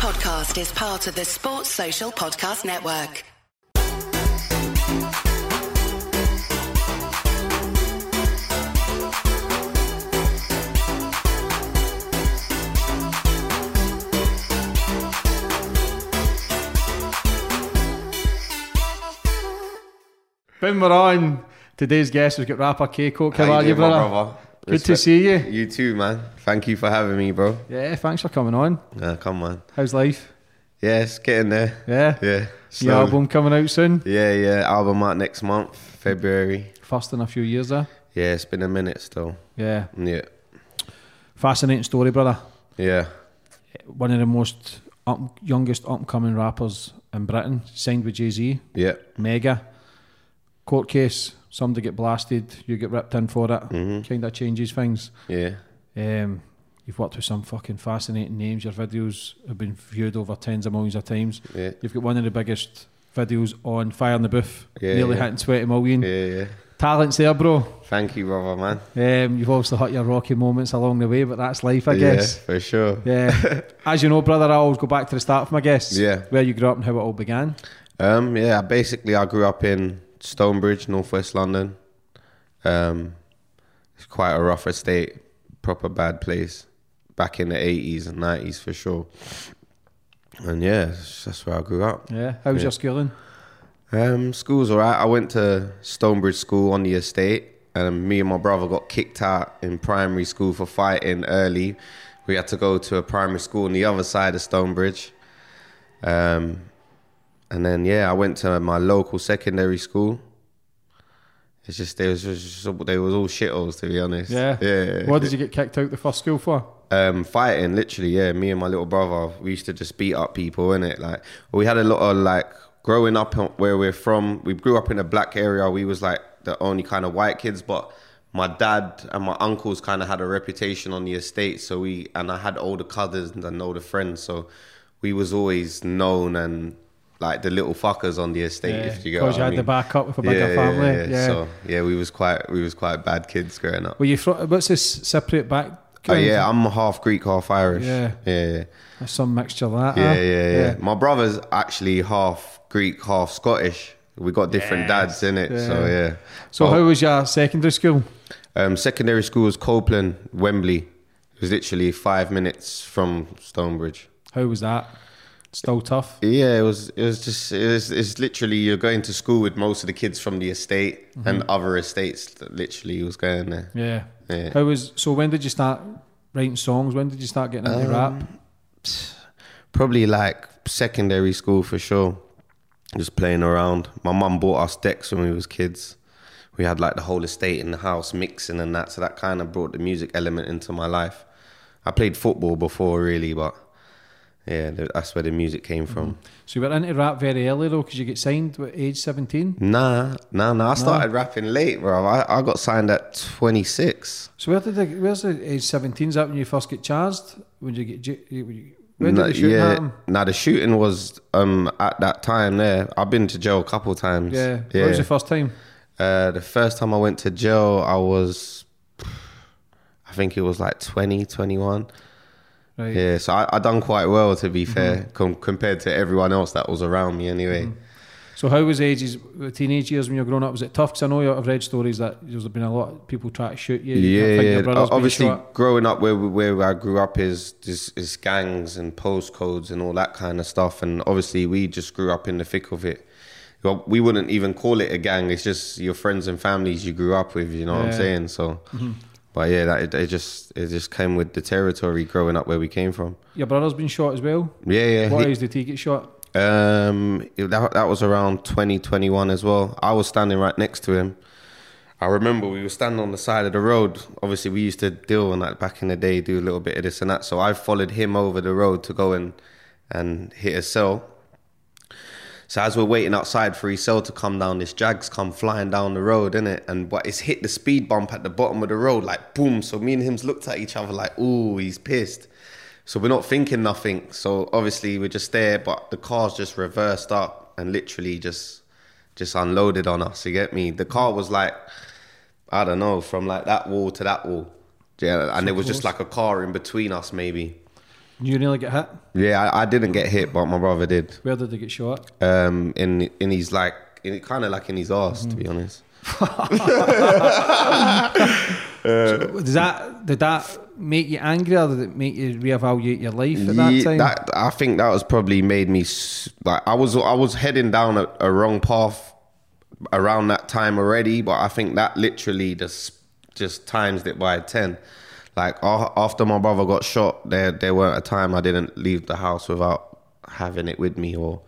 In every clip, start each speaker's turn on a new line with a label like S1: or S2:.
S1: podcast is part of the Sports Social Podcast Network.
S2: Boom, we're on. Today's guest, we've got rapper K-Koke. How,
S3: How
S2: are you,
S3: my
S2: brother?
S3: brother?
S2: Good to see you.
S3: You too, man. Thank you for having me, bro.
S2: Yeah, thanks for coming on.
S3: Yeah, come on.
S2: How's life?
S3: Yeah, it's getting there.
S2: Yeah?
S3: Yeah.
S2: Your
S3: slowly.
S2: album coming out soon?
S3: Yeah, yeah. Album out next month, February.
S2: First in a few years there.
S3: Yeah, it's been a minute still.
S2: Yeah.
S3: Yeah.
S2: Fascinating story, brother.
S3: Yeah.
S2: One of the most up, youngest up and coming rappers in Britain, signed with Jay Z,
S3: Yeah.
S2: mega. Court case, somebody get blasted, you get ripped in for it.
S3: Mm-hmm.
S2: Kind of changes things.
S3: Yeah.
S2: Um, you've worked with some fucking fascinating names. Your videos have been viewed over tens of millions of times.
S3: Yeah.
S2: You've got one of the biggest videos on Fire in the Booth,
S3: Yeah,
S2: nearly
S3: yeah.
S2: hitting 20 million.
S3: Yeah, yeah.
S2: Talents there, bro.
S3: Thank you, brother, man.
S2: Um, you've obviously had your rocky moments along the way, but that's life, I
S3: yeah,
S2: guess.
S3: for sure.
S2: Yeah. As you know, brother, I always go back to the start for my guests.
S3: Yeah.
S2: Where you grew up and how it all began.
S3: Um, yeah, basically, I grew up in Stonebridge, northwest London. Um, it's quite a rough estate, proper bad place. Back in the eighties and nineties for sure. And yeah, that's where I grew up.
S2: Yeah. How was
S3: Yeah.
S2: your schooling?
S3: Um, school's alright. I went to Stonebridge School on the estate, and me and my brother got kicked out in primary school for fighting early. We had to go to a primary school on the other side of Stonebridge. Um, and then yeah, I went to my local secondary school. It's just they was just they was all shitholes to be honest.
S2: Yeah.
S3: yeah.
S2: What did you get kicked out the first school for?
S3: Um, fighting, literally, yeah. Me and my little brother, we used to just beat up people, in it. Like, we had a lot of like growing up where we're from. We grew up in a black area. We was like the only kind of white kids, but my dad and my uncles kind of had a reputation on the estate. So we and I had older cousins and older friends, so we was always known and like the little fuckers on the estate. if you get
S2: Because
S3: what
S2: you
S3: I
S2: had
S3: mean.
S2: the backup with a bigger
S3: yeah,
S2: family.
S3: Yeah, yeah. So yeah, we was quite we was quite bad kids growing up.
S2: Were you fro- what's this separate back?
S3: Oh yeah, I'm half Greek, half Irish.
S2: Yeah.
S3: yeah, yeah.
S2: There's some mixture of that.
S3: Yeah,
S2: huh?
S3: yeah, yeah, My brother's actually half Greek, half Scottish. We got different dads in it, so
S2: Yeah.
S3: yeah.
S2: So
S3: But,
S2: how was your secondary school?
S3: um, secondary school was Copland, Wembley. It was literally five minutes from Stonebridge.
S2: How was that? Still tough.
S3: Yeah, it was. It was just. It was, it's literally you're going to school with most of the kids from the estate and other estates. That literally was going there.
S2: Yeah.
S3: Yeah.
S2: How was so? When did you start writing songs? When did you start getting into
S3: Um,
S2: rap?
S3: Probably like secondary school for sure. Just playing around. My mum bought us decks when we was kids. We had like the whole estate in the house mixing and that, so that kind of brought the music element into my life. I played football before, really, but yeah, that's where the music came from.
S2: So you were into rap very early though, because you get signed at age seventeen.
S3: Nah, nah, nah. I started rapping late, bro. I, I got signed at 26.
S2: So where did the, where's the age seventeen? Is that when you first get charged? When you get ju- you- you- when did
S3: Nah,
S2: the shooting
S3: yeah,
S2: happen?
S3: Nah, the shooting was um at that time there. I've been to jail a couple times.
S2: Yeah.
S3: yeah.
S2: What was the first time?
S3: Uh, the first time I went to jail, I was, I think it was like 20, 21.
S2: Right.
S3: Yeah, so I, I done quite well to be mm-hmm. fair,
S2: Mm-hmm.
S3: com- compared to everyone else that was around me anyway. Mm-hmm.
S2: So how was ages, uh, teenage years when you were growing up? Was it tough? Because I know I've read stories that there's been a lot of people try to shoot you.
S3: Yeah, yeah. Obviously, growing up where where I grew up is, is is gangs and postcodes and all that kind of stuff, and obviously we just grew up in the thick of it. Well, we wouldn't even call it a gang. It's just your friends and families you grew up with. You know what I'm saying? So, mm-hmm. But yeah, that it, it just it just came with the territory growing up where we came from.
S2: Your brother's been shot as well.
S3: Yeah, yeah.
S2: What
S3: he-
S2: age did he get shot?
S3: Um, that that was around 2021 as well. I was standing right next to him. I remember we were standing on the side of the road. Obviously, we used to deal on that back in the day, do a little bit of this and that. So I followed him over the road to go and and hit a cell. So as we're waiting outside for his cell to come down, this Jags come flying down the road, innit? And what it's hit the speed bump at the bottom of the road, like boom. So me and him's looked at each other like, ooh, he's pissed. So we're not thinking nothing. So obviously we're just there, but the car's just reversed up and literally just just unloaded on us. You get me? The car was like, I don't know, from like that wall to that wall. Yeah, and there was just like a car in between us, maybe.
S2: You nearly get hit.
S3: Yeah, I, I didn't get hit, but my brother did.
S2: Where did they get shot?
S3: Um, in in his like, in, kind of like in his ass, to be
S2: Mm-hmm.
S3: honest.
S2: Does that did that make you angry, or did it make you reevaluate your life at that time?
S3: that- I think that was probably made me like I was I was heading down a, a wrong path around that time already, but I think that literally just just times it by ten. Like after my brother got shot, there there weren't a time I didn't leave the house without having it with me or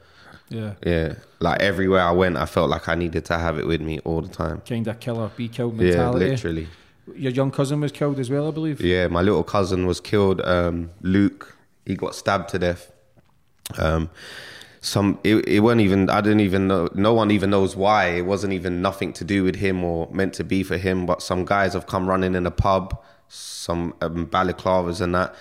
S2: yeah,
S3: yeah. Like everywhere I went, I felt like I needed to have it with me all the time.
S2: kind of killer, be killed mentality.
S3: Yeah, literally.
S2: Your young cousin was killed as well, I believe.
S3: Yeah, my little cousin was killed. Um, Luke, he got stabbed to death. Um, some it, it wasn't even. I didn't even know. No one even knows why. It wasn't even nothing to do with him or meant to be for him. But some guys have come running in a pub, some um, balaclavas and that.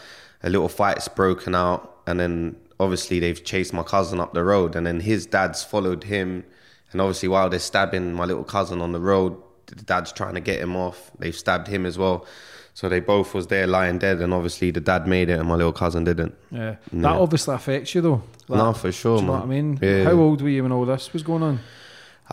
S3: A little fight's broken out, and then obviously they've chased my cousin up the road, and then his dad's followed him. And obviously, while they're stabbing my little cousin on the road, the dad's trying to get him off. They've stabbed him as well. So they both was there lying dead, and obviously the dad made it, and my little cousin didn't.
S2: Yeah. That obviously affects you though. That-
S3: No, for sure,
S2: Do you know
S3: man.
S2: what I mean?
S3: Yeah.
S2: How old were you when all this was going on?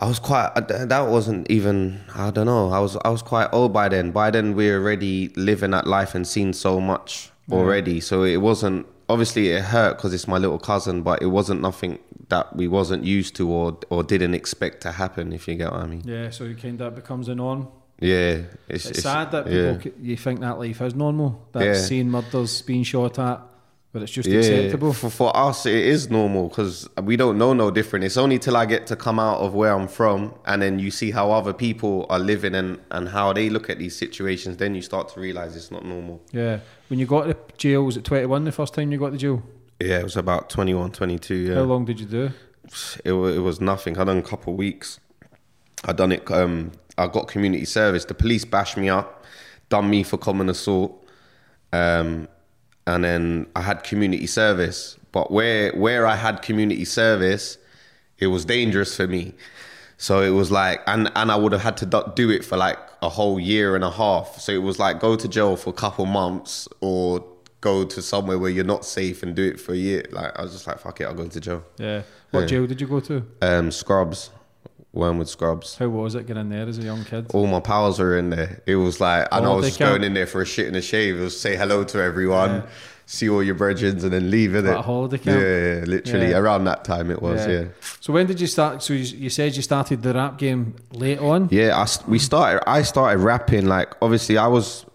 S3: I was quite. Uh, that wasn't even. I don't know. I was. I was quite old by then. By then, we were already living that life and seen so much already. So it wasn't. Obviously, it hurt because it's my little cousin, but it wasn't nothing that we wasn't used to or or didn't expect to happen. If you get what I mean.
S2: Yeah, so it kind of becomes a norm.
S3: Yeah, it's,
S2: It's, sad that people
S3: yeah.
S2: c you think that life is normal, that
S3: Yeah.
S2: seeing murders being shot at, but it's just
S3: Yeah,
S2: acceptable.
S3: For, for us, it is normal because we don't know no different. It's only till I get to come out of where I'm from, and then you see how other people are living and, and how they look at these situations. Then you start to realize it's not normal.
S2: Yeah. When you got to jail, was it 21 the first time you got to jail?
S3: Yeah, it was about 21, 22. Yeah,
S2: How long did you do?
S3: it, it was nothing. I done a couple of weeks. I done it. Um, I got community service. The police bashed me up, done me for common assault, um, and then I had community service. But where where I had community service, it was dangerous for me. So it was like, and and I would have had to do- it for like a whole year and a half. So it was like go to jail for a couple months or go to somewhere where you're not safe and do it for a year. Like I was just like, fuck it, I'll go to jail.
S2: Yeah. What
S3: Yeah.
S2: jail did you go to?
S3: Um, Scrubs, Wormwood Scrubs.
S2: How was it getting there as a young kid?
S3: All my pals were in there. It was like, I oh, know I was just going in there for a shit and a shave. It was say hello to everyone, see all your brethren, and then leave, innit?
S2: Like a holiday camp?
S3: Yeah, yeah, literally.
S2: Yeah.
S3: Around that time it was, yeah.
S2: So when did you start? So you, you said you started the rap game late on.
S3: Yeah, I, we started. I started rapping. Like obviously, I was,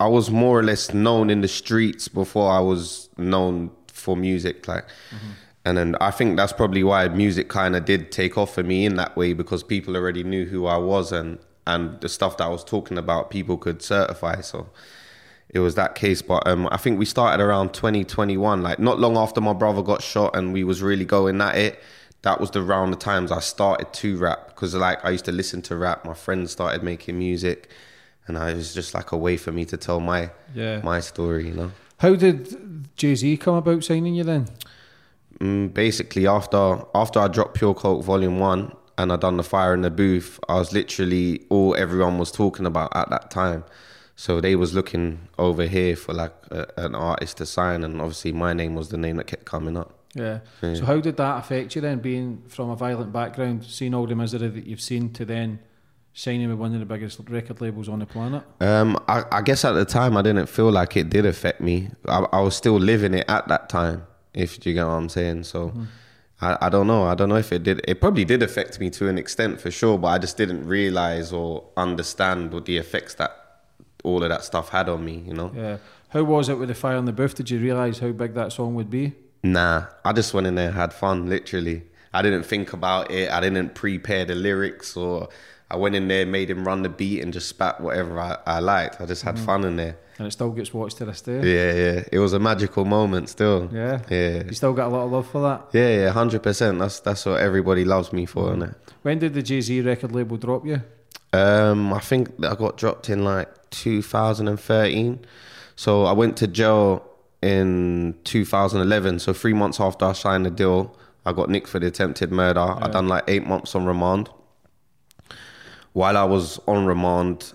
S3: I was more or less known in the streets before I was known for music. Like, mm-hmm. And then I think that's probably why music kind of did take off for me in that way because people already knew who I was and and the stuff that I was talking about, people could certify. So it was that case. But um, I think we started around 2021, like not long after my brother got shot, and we was really going at it. That was the round of times I started to rap because like I used to listen to rap. My friends started making music, and I, it was just like a way for me to tell my
S2: Yeah.
S3: my story. You know,
S2: How did Jay Z come about signing you then?
S3: Mm, basically after after I dropped Pure Koke Volume One and I done the fire in the booth, I was literally all everyone was talking about at that time. So they was looking over here for like a, an artist to sign, and obviously my name was the name that kept coming up.
S2: Yeah. So how did that affect you then, being from a violent background, seeing all the misery that you've seen to then signing with one of the biggest record labels on the planet?
S3: Um, I, I guess at the time I didn't feel like it did affect me. I, I was still living it at that time, if you get what I'm saying. So I, I don't know. I don't know if it did. It probably did affect me to an extent for sure, but I just didn't realize or understand what the effects that all of that stuff had on me. You know.
S2: Yeah. How was it with the fire in the booth? Did you realise how big that song would be?
S3: Nah, I just went in there, had fun, literally. I didn't think about it. I didn't prepare the lyrics, or I went in there, made him run the beat, and just spat whatever I, I liked. I just had mm. fun in there.
S2: And it still gets watched to this day.
S3: Yeah, yeah. It was a magical moment still.
S2: Yeah.
S3: Yeah.
S2: You still got a lot of love for that.
S3: Yeah, yeah, hundred percent. That's that's what everybody loves me for, innit?
S2: When did the Jay Z record label drop you?
S3: Um, I think I got dropped in like 2013. So I went to jail in 2011. So three months after I signed the deal, I got nicked for the attempted murder. I done like eight months on remand. While I was on remand,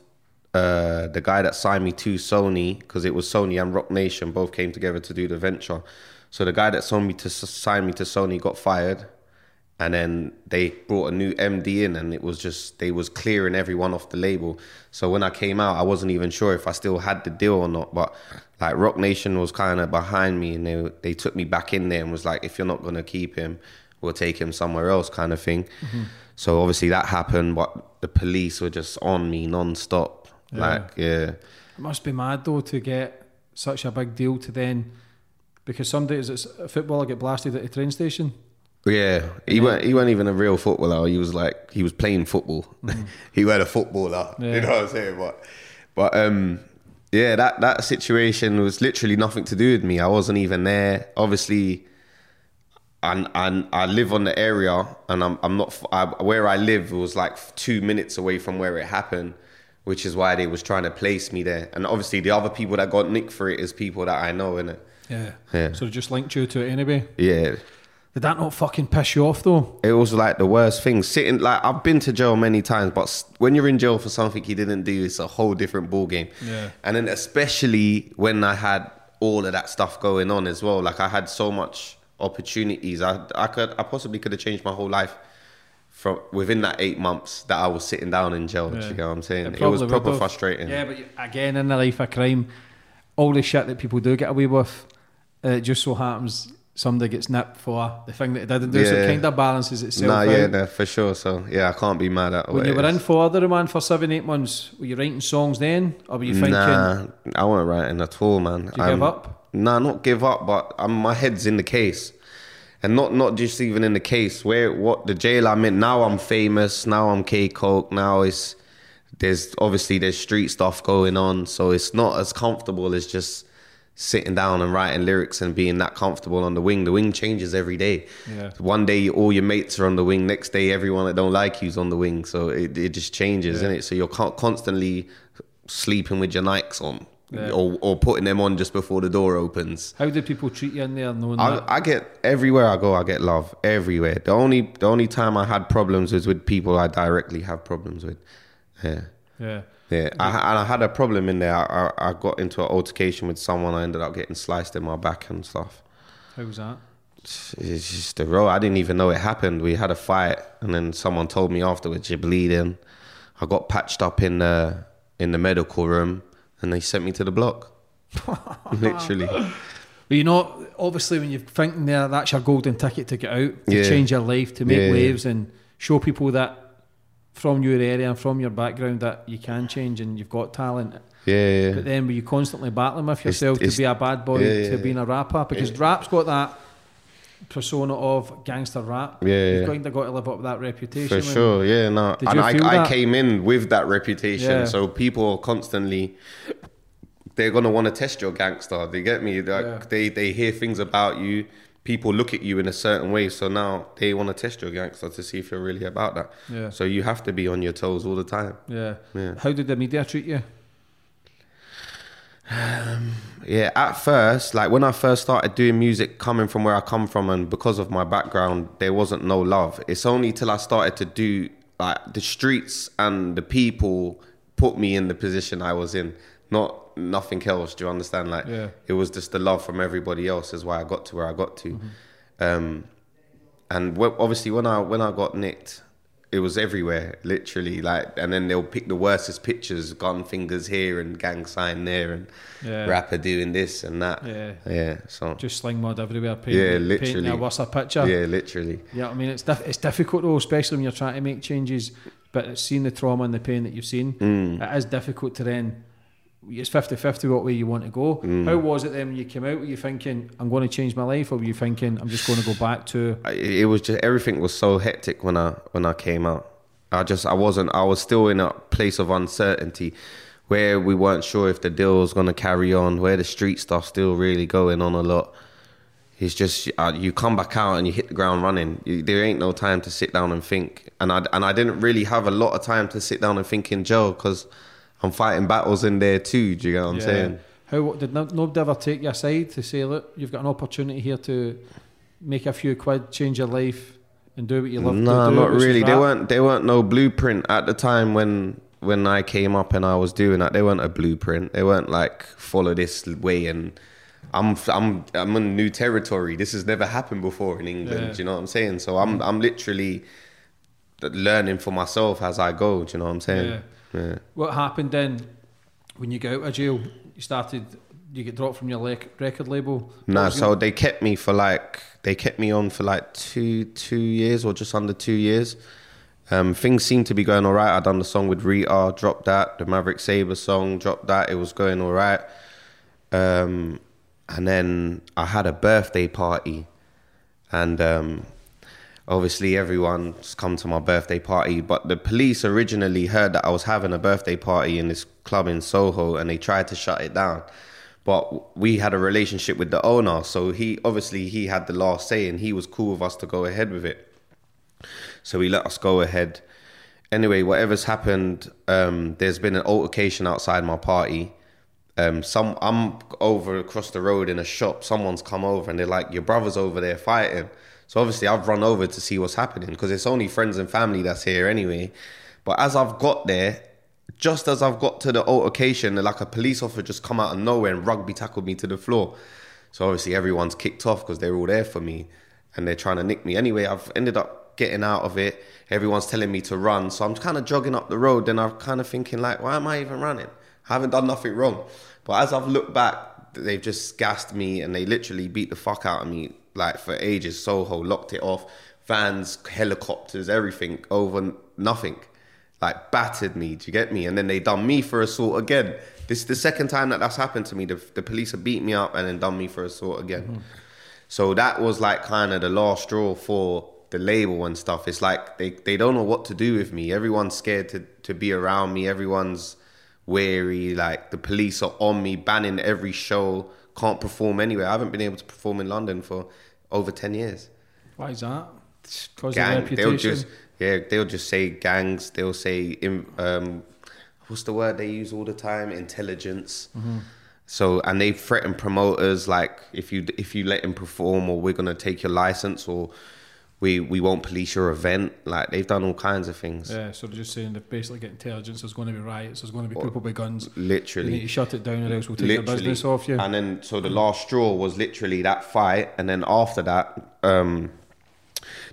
S3: uh, the guy that signed me to Sony, because it was Sony and Roc Nation both came together to do the venture. So the guy that signed me to sign me to Sony got fired, and then they brought a new MD in, and it was just they was clearing everyone off the label. So when I came out, I wasn't even sure if I still had the deal or not. But like Roc Nation was kind of behind me, and they they took me back in there and was like, if you're not gonna keep him, we'll take him somewhere else, kind of thing. Mm-hmm. So obviously that happened, but the police were just on me non-stop yeah. Like, yeah.
S2: It must be mad though to get such a big deal to then, because some days it's a footballer get blasted at a train station.
S3: Yeah, he yeah. weren't. He weren't even a real footballer. He was like he was playing football. Mm. he was a footballer. Yeah. You know what I'm saying? But, but um, yeah, that that situation was literally nothing to do with me. I wasn't even there. Obviously, and and I live on the area, and I'm I'm not I, where I live was like two minutes away from where it happened which is why they was trying to place me there. And obviously, the other people that got nicked for it is people that I know, innit?
S2: Yeah. Yeah. So they just linked you to it anyway.
S3: Yeah.
S2: Did that not fucking piss you off though?
S3: It was like the worst thing. Sitting like I've been to jail many times, but when you're in jail for something you didn't do, it's a whole different ball game.
S2: Yeah.
S3: And then especially when I had all of that stuff going on as well. Like I had so much opportunities. I I could I possibly could have changed my whole life from within that eight months that I was sitting down in jail. Yeah. you know what I'm saying? It, it was proper frustrating.
S2: Yeah, but again, in the life of crime, all the shit that people do get away with, it just so happens somebody gets nipped for the thing that they didn't do. Yeah. So it kind of balances itself
S3: nah,
S2: out.
S3: yeah, nah, for sure. So yeah, I can't be mad at
S2: when you were is. in for other man for seven, eight months. Were you writing songs then, or were you thinking?
S3: Nah, I wasn't writing at all, man.
S2: Did you I'm, give up?
S3: Nah, not give up, but I'm, my head's in the case and not not just even in the case where what the jail I'm in now. I'm famous now. I'm K Koke now. It's there's obviously there's street stuff going on, so it's not as comfortable as just sitting down and writing lyrics and being that comfortable on the wing. The wing changes every day.
S2: Yeah.
S3: One day all your mates are on the wing. Next day everyone that don't like you's on the wing. So it it just changes, yeah. isn't it? So you're constantly sleeping with your Nikes on yeah. or, or putting them on just before the door opens.
S2: How do people treat you in there? Knowing
S3: I,
S2: that?
S3: I get everywhere I go, I get love everywhere. The only the only time I had problems was with people I directly have problems with. Yeah,
S2: yeah,
S3: yeah. I, and I had a problem in there. I, I, I got into an altercation with someone. I ended up getting sliced in my back and stuff.
S2: How was that?
S3: It's just a row. I didn't even know it happened. We had a fight, and then someone told me afterwards, "You're bleeding." I got patched up in the in the medical room and they sent me to the block. Literally.
S2: But you know, obviously, when you're thinking there, that's your golden ticket to get out, to yeah. change your life, to make yeah, waves, yeah. and show people that from your area and from your background that you can change and you've got talent.
S3: Yeah,
S2: But then, were you constantly battling with yourself it's, it's, to be a bad boy, to being a rapper? Because rap's got that persona of gangster rap.
S3: Yeah,
S2: you've kind of got to live up to that reputation.
S3: For sure, yeah, no. Did and I, I came in with that reputation, yeah. so people constantly they're gonna want to test your gangster. They get me. Like, yeah. They they hear things about you. People look at you in a certain way, so now they want to test your gangster to see if you're really about that.
S2: Yeah.
S3: So you have to be on your toes all the time.
S2: Yeah.
S3: Yeah.
S2: How did the media treat you?
S3: Um, yeah, at first, like when I first started doing music, coming from where I come from, and because of my background, there wasn't no love. It's only till I started to do like the streets and the people put me in the position I was in, not nothing else. Do you understand? Like,
S2: yeah.
S3: it was just the love from everybody else is why I got to where I got to. Mm-hmm. Um, and obviously, when I when I got nicked, it was everywhere, literally. Like, and then they'll pick the worstest pictures, gun fingers here and gang sign there, and yeah. rapper doing this and that.
S2: Yeah,
S3: yeah. So
S2: just sling mud everywhere. Paint,
S3: yeah, literally.
S2: Painting a worse picture.
S3: Yeah, literally.
S2: Yeah, I mean it's it's difficult though, especially when you're trying to make changes. But seeing the trauma and the pain that you've seen,
S3: mm.
S2: it is difficult to then it's 50 50 what way you want to go. Mm. How was it then when you came out? Were you thinking, I'm going to change my life, or were you thinking, I'm just going to go back to.
S3: It was just everything was so hectic when I when I came out. I just I wasn't I was still in a place of uncertainty where we weren't sure if the deal was going to carry on, where the street stuff still really going on a lot. It's just uh, you come back out and you hit the ground running. You, there ain't no time to sit down and think. And I and I didn't really have a lot of time to sit down and think in jail because I'm fighting battles in there too. Do you get what I'm yeah. saying?
S2: How did nobody ever take you aside to say, look, you've got an opportunity here to make a few quid, change your life, and do what you love
S3: no,
S2: to
S3: do? not really. They weren't. They weren't no blueprint at the time when when I came up and I was doing that, they weren't a blueprint. They weren't like follow this way and I'm I'm I'm in new territory. This has never happened before in England.
S2: Yeah.
S3: Do you know what I'm saying? So I'm I'm literally learning for myself as I go. Do you know what I'm saying? Yeah.
S2: What happened then when you got out of jail? You started. You get dropped from your lec- record label. What
S3: Nah, so
S2: your-
S3: they kept me for like they kept me on for like two two years or just under two years. Um, things seemed to be going all right. I done the song with Rita, dropped that. The Maverick Sabre song, dropped that. It was going all right. Um, and then I had a birthday party, and um, obviously everyone's come to my birthday party. But the police originally heard that I was having a birthday party in this club in Soho, and they tried to shut it down. But we had a relationship with the owner, so he obviously he had the last say, and he was cool with us to go ahead with it. So he let us go ahead. Anyway, whatever's happened, um, there's been an altercation outside my party. Um, some I'm over across the road in a shop. Someone's come over and they're like, "Your brother's over there fighting." So obviously I've run over to see what's happening because it's only friends and family that's here anyway. But as I've got there, just as I've got to the altercation, like a police officer just come out of nowhere and rugby tackled me to the floor. So obviously everyone's kicked off because they're all there for me and they're trying to nick me. Anyway, I've ended up getting out of it. Everyone's telling me to run. So I'm kind of jogging up the road. Then I'm kind of thinking like, why am I even running? I haven't done nothing wrong. But as I've looked back, they've just gassed me and they literally beat the fuck out of me like for ages. Soho locked it off. Vans, helicopters, everything over nothing. Like battered me, do you get me? And then they done me for assault again. This is the second time that that's happened to me. The, the police have beat me up and then done me for assault again. Mm-hmm. So that was like kind of the last straw for the label and stuff. It's like they, they don't know what to do with me. Everyone's scared to, to be around me. Everyone's wary. Like the police are on me, banning every show. Can't perform anywhere. I haven't been able to perform in London for over 10 years.
S2: Why is that? Because of
S3: Gang,
S2: reputation.
S3: they'll just yeah, they'll just say gangs. They'll say um, what's the word they use all the time? Intelligence.
S2: Mm-hmm.
S3: So and they threaten promoters like if you if you let him perform or we're gonna take your license or we we won't police your event. Like they've done all kinds of things.
S2: Yeah, so they're just saying they've basically got intelligence. There's going to be riots. There's going to be people with guns.
S3: Literally.
S2: You need to shut it down, or else we'll take your business off you.
S3: And then so the last straw was literally that fight, and then after that, um,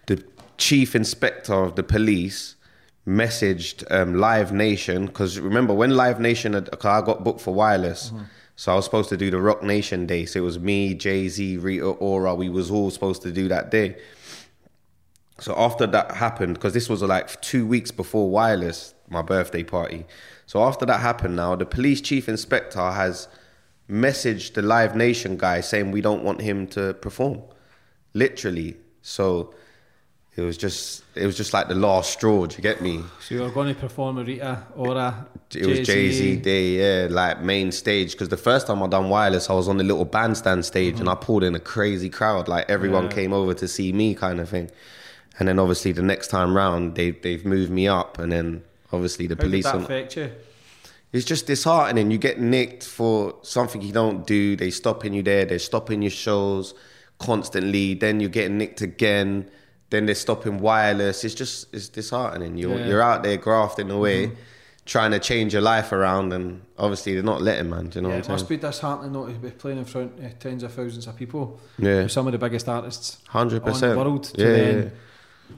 S3: the chief inspector of the police messaged um, Live Nation because remember when Live Nation, had, I got booked for wireless. So I was supposed to do the Roc Nation day. So it was me, Jay Z, Rita Ora. We was all supposed to do that day. So after that happened, because this was like two weeks before Wireless, my birthday party. So after that happened, now the police chief inspector has messaged the Live Nation guy saying we don't want him to perform, literally. So it was just it was just like the last straw. Do you get me?
S2: So you're going to perform a Rita Ora
S3: It was Jay Z day, yeah, like main stage. Because the first time I done wireless, I was on the little bandstand stage, and I pulled in a crazy crowd. Like everyone
S2: Yeah.
S3: came over to see me, kind of thing. And then obviously the next time round, they they've moved me up, and then obviously the
S2: How did
S3: police.
S2: that
S3: on-
S2: affect you?
S3: it's just disheartening. You get nicked for something you don't do. They're stopping you there. They're stopping your shows constantly. Then you're getting nicked again. Then they're stopping wireless. It's just it's disheartening. You're
S2: Yeah.
S3: you're out there grafting away, mm-hmm. trying to change your life around, and obviously they're not letting, man. Do you know
S2: Yeah,
S3: what
S2: it
S3: I'm
S2: must
S3: saying?
S2: be disheartening not to be playing in front of tens of thousands of people.
S3: Yeah.
S2: Some of the biggest artists
S3: hundred percent,
S2: world. To
S3: Yeah,
S2: then,
S3: yeah.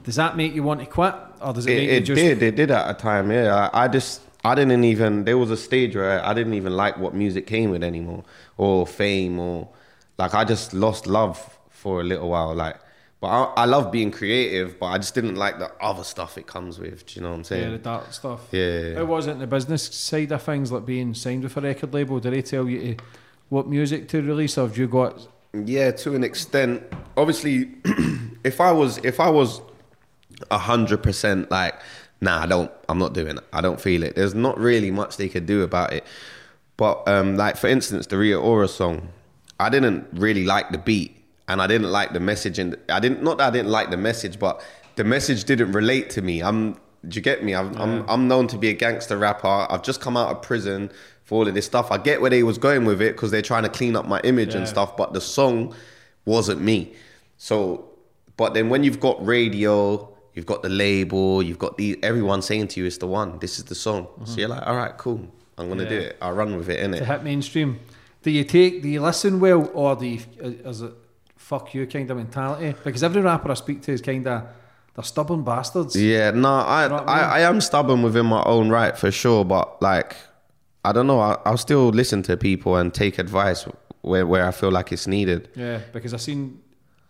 S2: Does that make you want to quit, or does it,
S3: It,
S2: make
S3: it
S2: you just?
S3: did. It did at a time. Yeah, I, I just I didn't even. There was a stage where I didn't even like what music came with anymore, or fame, or like I just lost love for a little while. Like, but I, I love being creative, but I just didn't like the other stuff it comes with. Do you know what I'm saying?
S2: Yeah, the dark stuff.
S3: Yeah.
S2: It wasn't the business side of things, like being signed with a record label? Did they tell you to, what music to release, or have you got?
S3: Yeah, to an extent. Obviously, if I was if I was hundred percent like, nah, I don't, I'm not doing it. I don't feel it. There's not really much they could do about it. But um, like for instance, the Rita Ora song, I didn't really like the beat, and I didn't like the message, and I didn't not that I didn't like the message, but the message didn't relate to me. I'm, do you get me? I'm, I'm, I'm known to be a gangster rapper. I've just come out of prison for all of this stuff. I get where they was going with it because they're trying to clean up my image and stuff, but the song wasn't me. So, but then when you've got radio, you've got the label, you've got the everyone saying to you it's the one. This is the song. So you're like, all right, cool. I'm gonna do
S2: Mm-hmm.
S3: It. I'll run with it, innit?
S2: to hit mainstream. Do you take? Do you listen well, or do you, is it fuck you kind of mentality? Because every rapper I speak to is kind of they're stubborn bastards.
S3: Yeah, no, I,
S2: know
S3: I,
S2: I?
S3: I am stubborn within my own right for sure, but like, I don't know. I, I'll still listen to people and take advice where, where I feel like it's needed.
S2: Yeah, because I've seen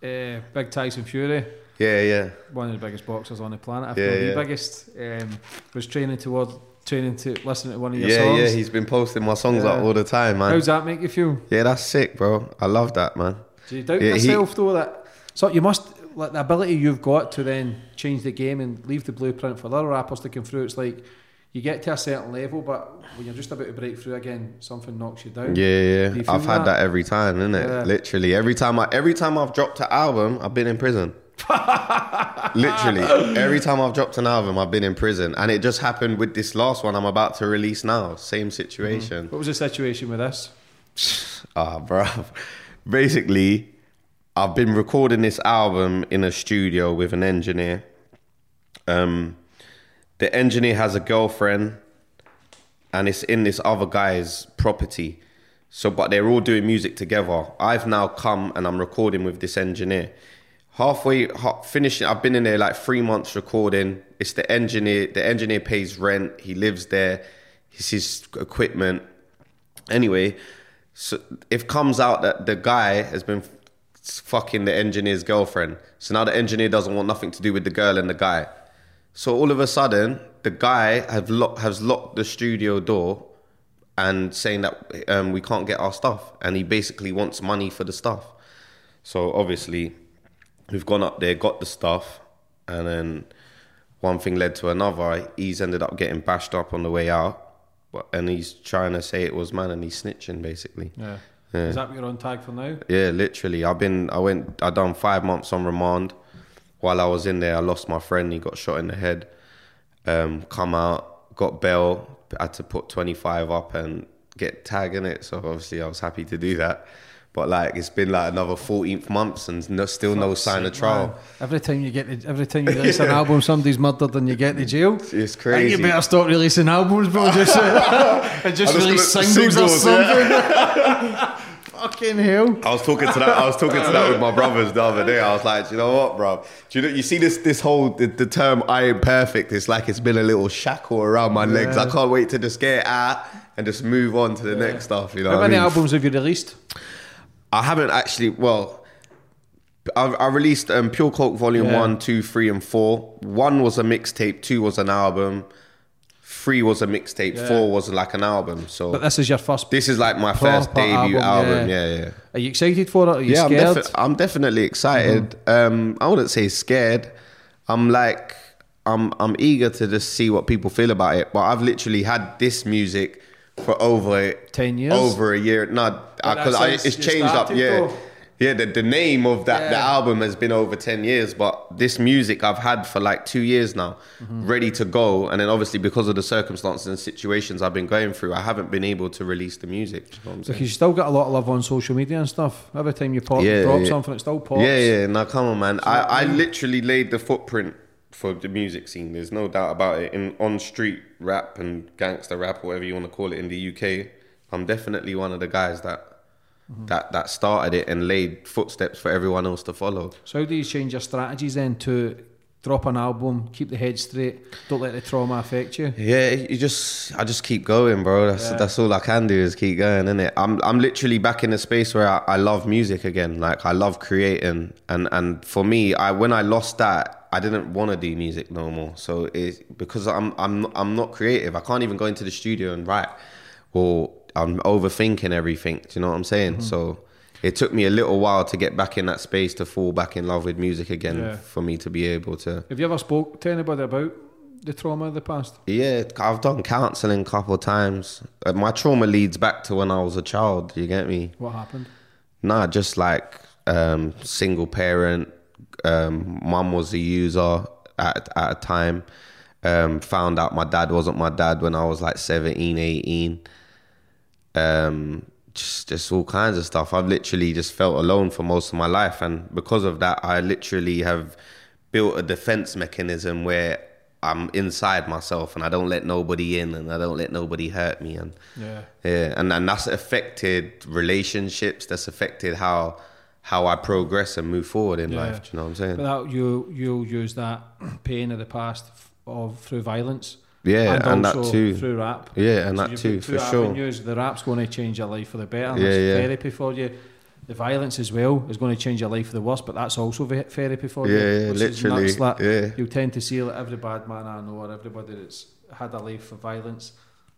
S2: uh, Big Tyson Fury,
S3: Yeah, yeah,
S2: one of the biggest boxers on the planet, if
S3: Yeah,
S2: not the biggest, um, was training towards training to listening to one of your
S3: yeah,
S2: songs.
S3: yeah. He's been posting my songs
S2: Yeah.
S3: up all the time, man.
S2: How's that make you feel?
S3: yeah, that's sick, bro. I love that, man.
S2: Do you doubt
S3: Yeah, he-
S2: yourself though that so you must like the ability you've got to then change the game and leave the blueprint for other rappers to come through. It's like you get to a certain level, but when you're just about to break through again, something knocks you down.
S3: Yeah, yeah.
S2: Do
S3: I've had
S2: that?
S3: that every time, innit?
S2: Yeah.
S3: Literally every time I every time I've dropped an album, I've been in prison. Literally every time I've dropped an album, I've been in prison, and it just happened with this last one I'm about to release now. Same situation.
S2: What was the situation with us?
S3: Ah, bro. Basically, I've been recording this album in a studio with an engineer. Um, the engineer has a girlfriend, and it's in this other guy's property. So, but they're all doing music together. I've now come and I'm recording with this engineer. Halfway ha- finishing, I've been in there like three months recording. It's the engineer. The engineer pays rent. He lives there. It's his equipment. Anyway, so if comes out that the guy has been fucking the engineer's girlfriend, so now the engineer doesn't want nothing to do with the girl and the guy. So all of a sudden, the guy have lock, has locked the studio door and saying that um, we can't get our stuff, and he basically wants money for the stuff. So obviously, we've gone up there, got the stuff, and then one thing led to another. He's ended up getting bashed up on the way out, but and he's trying to say it was man, and he's snitching basically.
S2: Yeah.
S3: Yeah.
S2: Is that what you're on tag for now?
S3: Yeah, literally. I've been, I went, I done five months on remand. While I was in there, I lost my friend. He got shot in the head. Um, come out, got bail. Had to put twenty five up and get tag in it. So obviously, I was happy to do that. But like, it's been like another fourteenth months and no, still no sign of trial.
S2: man. Every time you get the, every time you release an album, somebody's murdered and you get to jail.
S3: It's
S2: I think
S3: crazy.
S2: you better stop releasing albums, bro. Just and just
S3: just
S2: release
S3: gonna-
S2: singles, or something.
S3: yeah.
S2: Fucking hell.
S3: I was talking to that. I was talking to that with my brothers the other day. I was like, "Do you know what, bro? Do you know? You see this this whole the, the term "I ain't perfect." It's like it's been a little shackle around my legs. I can't wait to just get it out and just move on to the next stuff. You know,
S2: How
S3: what I
S2: many
S3: mean?
S2: albums have you released?
S3: I haven't actually. Well, I, I released um, Pure Koke Volume
S2: Yeah.
S3: One, Two, Three, and Four. One was a mixtape. Two was an album. Three was a mixtape.
S2: Yeah.
S3: Four was like an album. So
S2: But this is your first.
S3: this is like my first debut
S2: album,
S3: album.
S2: yeah.
S3: yeah. yeah.
S2: Are you excited for it? Are you
S3: yeah, I'm, defi- I'm definitely excited. Um, I wouldn't say scared. I'm like, I'm I'm eager to just see what people feel about it. But I've literally had this music for over
S2: 10 years?
S3: over a year. Not because
S2: that
S3: it's changed up. Yeah,
S2: though?
S3: yeah. The, the name of that the album has been over ten years, but this music I've had for like two years now,
S2: Mm-hmm.
S3: ready to go. And then obviously because of the circumstances and situations I've been going through, I haven't been able to release the music. You know what
S2: Because you still got a lot of love on social media and stuff. Every time you pop,
S3: Yeah,
S2: drop
S3: yeah.
S2: something, it still pops.
S3: Yeah, yeah. Now, come on, man. I, I literally laid the footprint for the music scene. There's no doubt about it. In on street rap and gangster rap, whatever you want to call it, in the UK, I'm definitely one of the guys that mm-hmm. that that started it and laid footsteps for everyone else to follow.
S2: So how do you change your strategies then to drop an album, keep the head straight, don't let the trauma affect you?
S3: Yeah, you just I just keep going, bro. That's
S2: Yeah.
S3: that's all I can do is keep going, innit? I'm I'm literally back in a space where I, I love music again. Like I love creating, and and for me, I when I lost that, I didn't want to do music no more. So it's because I'm I'm I'm not creative. I can't even go into the studio and write, or I'm overthinking everything. Do you know what I'm saying? So. It took me a little while to get back in that space to fall back in love with music again
S2: Yeah.
S3: for me to be able to
S2: Have you ever spoke to anybody about the trauma of the past?
S3: Yeah, I've done counselling a couple of times. Uh, My trauma leads back to when I was a child. You get me?
S2: What happened?
S3: Nah, just like um, single parent. Um, Mum was a user at at a time. Um, found out my dad wasn't my dad when I was like 17, 18. Um, just just all kinds of stuff. I've literally just felt alone for most of my life, and because of that, I literally have built a defense mechanism where I'm inside myself and I don't let nobody in and I don't let nobody hurt me and
S2: Yeah.
S3: yeah and and that's affected relationships that's affected how how I progress and move forward in
S2: Yeah.
S3: life do you know what I'm saying
S2: But that you you'll use that pain of the past of through violence.
S3: Yeah, and that
S2: also
S3: too.
S2: through rap.
S3: Yeah, and that too, for sure.
S2: avenues. The rap's going to change your life for the better.
S3: Yeah, yeah.
S2: therapy for you. The violence as well is going to change your life for the worse, but that's also therapy for you.
S3: Yeah, yeah,
S2: which is
S3: literally,
S2: nuts,
S3: yeah.
S2: You'll tend to see like every bad man I know or everybody that's had a life for violence.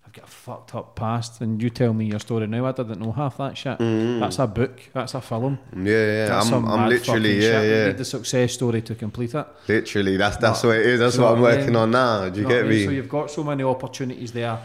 S2: I've got a fucked up past, and you tell me your story now. I didn't know half that shit. Mm. That's a book. That's a film.
S3: yeah yeah
S2: That's
S3: I'm I'm literally yeah
S2: shit. You
S3: yeah
S2: need the success story to complete it.
S3: literally that's that's
S2: But-
S3: what it is that's what I'm
S2: what
S3: working
S2: mean?
S3: on now do you get
S2: I mean? So you've got so many opportunities there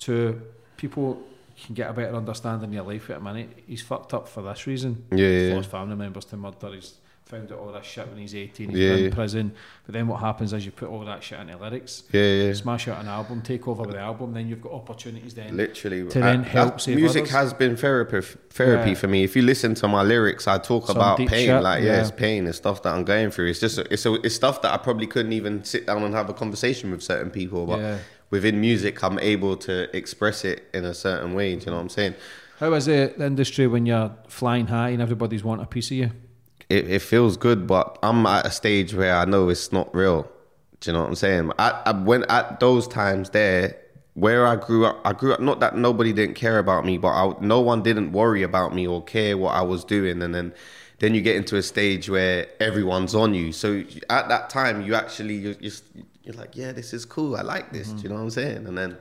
S2: to people can get a better understanding of your life at a minute. He's fucked up for this reason.
S3: Yeah,
S2: He's
S3: yeah.
S2: lost family members to murder. He's found out all that shit when he's 18. He's
S3: Yeah,
S2: been
S3: yeah.
S2: in prison. But then what happens is you put all that shit into lyrics,
S3: yeah yeah
S2: smash out an album, take over with the album, then you've got opportunities then.
S3: literally
S2: To uh, then
S3: I-
S2: help save
S3: music
S2: others.
S3: has been therapy therapy
S2: Yeah.
S3: for me if you listen to my lyrics i talk
S2: Some
S3: about pain
S2: shit,
S3: like yeah. it's pain and stuff that i'm going through it's just it's a, it's stuff that i probably couldn't even sit down and have a conversation with certain people but
S2: Yeah.
S3: within music i'm able to express it in a certain way do you know what i'm saying
S2: How is the, the industry when you're flying high and everybody's wanting a piece of you?
S3: It, it feels good, but I'm at a stage where I know it's not real. Do you know what I'm saying? I, at when at those times there, where I grew up, I grew up not that nobody didn't care about me, but I, no one didn't worry about me or care what I was doing, and then then you get into a stage where everyone's on you. So at that time, you actually you're, you're, you're like, yeah, this is cool. I like this. Do you know what I'm saying? And then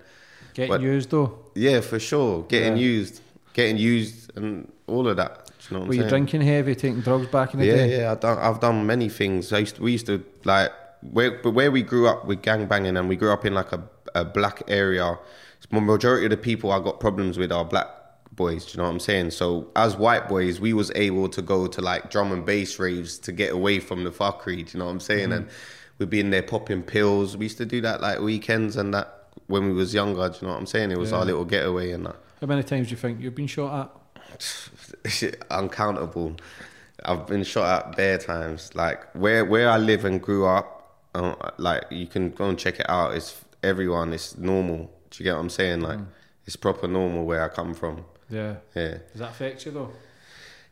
S2: Getting
S3: But-
S2: used though.
S3: yeah, for sure, getting
S2: Yeah.
S3: used, getting used, and all of that. You know
S2: Were
S3: I'm
S2: you
S3: saying?
S2: drinking heavy, taking drugs back in the
S3: Yeah,
S2: day?
S3: yeah, done, I've done many things. I used to, we used to like where but where we grew up with gang banging, and we grew up in like a, a black area. The majority of the people I got problems with are black boys. Do you know what I'm saying? So as white boys, we was able to go to like drum and bass raves to get away from the fuckery. Do you know what I'm saying? Mm-hmm. And we'd be in there popping pills. We used to do that like weekends and that when we was younger. Do you know what I'm saying? It was our little getaway and that.
S2: How many times do you think you've been shot at?
S3: Shit, uncountable. I've been shot at bare times. Like where where I live and grew up, um, like you can go and check it out. It's everyone. It's normal. Do you get what I'm saying? Like it's proper normal where I come from.
S2: Yeah.
S3: Yeah.
S2: Does that affect you though?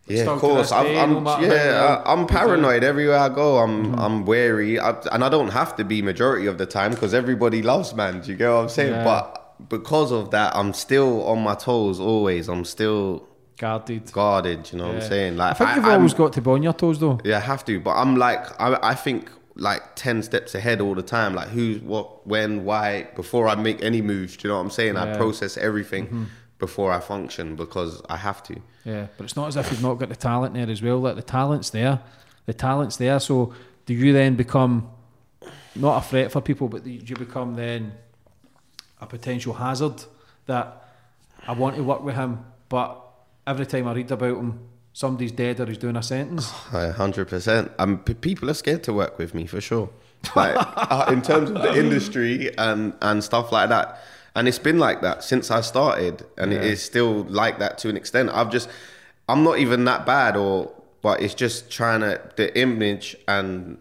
S3: Yeah, of course. I'm, I'm yeah, I- I'm paranoid everywhere I go. I'm I'm wary, I, and I don't have to be majority of the time because everybody loves man. Do you get what I'm saying?
S2: Yeah.
S3: But because of that, I'm still on my toes always. I'm still
S2: Guarded.
S3: guarded. You know what I'm saying?
S2: Like I
S3: Like
S2: think you've
S3: I'm-
S2: always got to be on your toes though.
S3: Yeah, I have to. But I'm like, I, I think like 10 steps ahead all the time. Like who, what, when, why, before I make any moves. Do you know what I'm saying? I process everything mm-hmm. before I function because I have to.
S2: Yeah, but it's not as if you've not got the talent there as well. Like the talent's there, the talent's there. So do you then become not a threat for people, but do you become then a potential hazard that I want to work with him, but every time I read about him, somebody's dead or he's doing a sentence.
S3: Hundred percent. Um, people are scared to work with me for sure. Like uh, in terms of the industry and and stuff like that. And it's been like that since I started, and it
S2: Yeah.
S3: is still like that to an extent. I've just, I'm not even that bad, or but it's just trying to the image and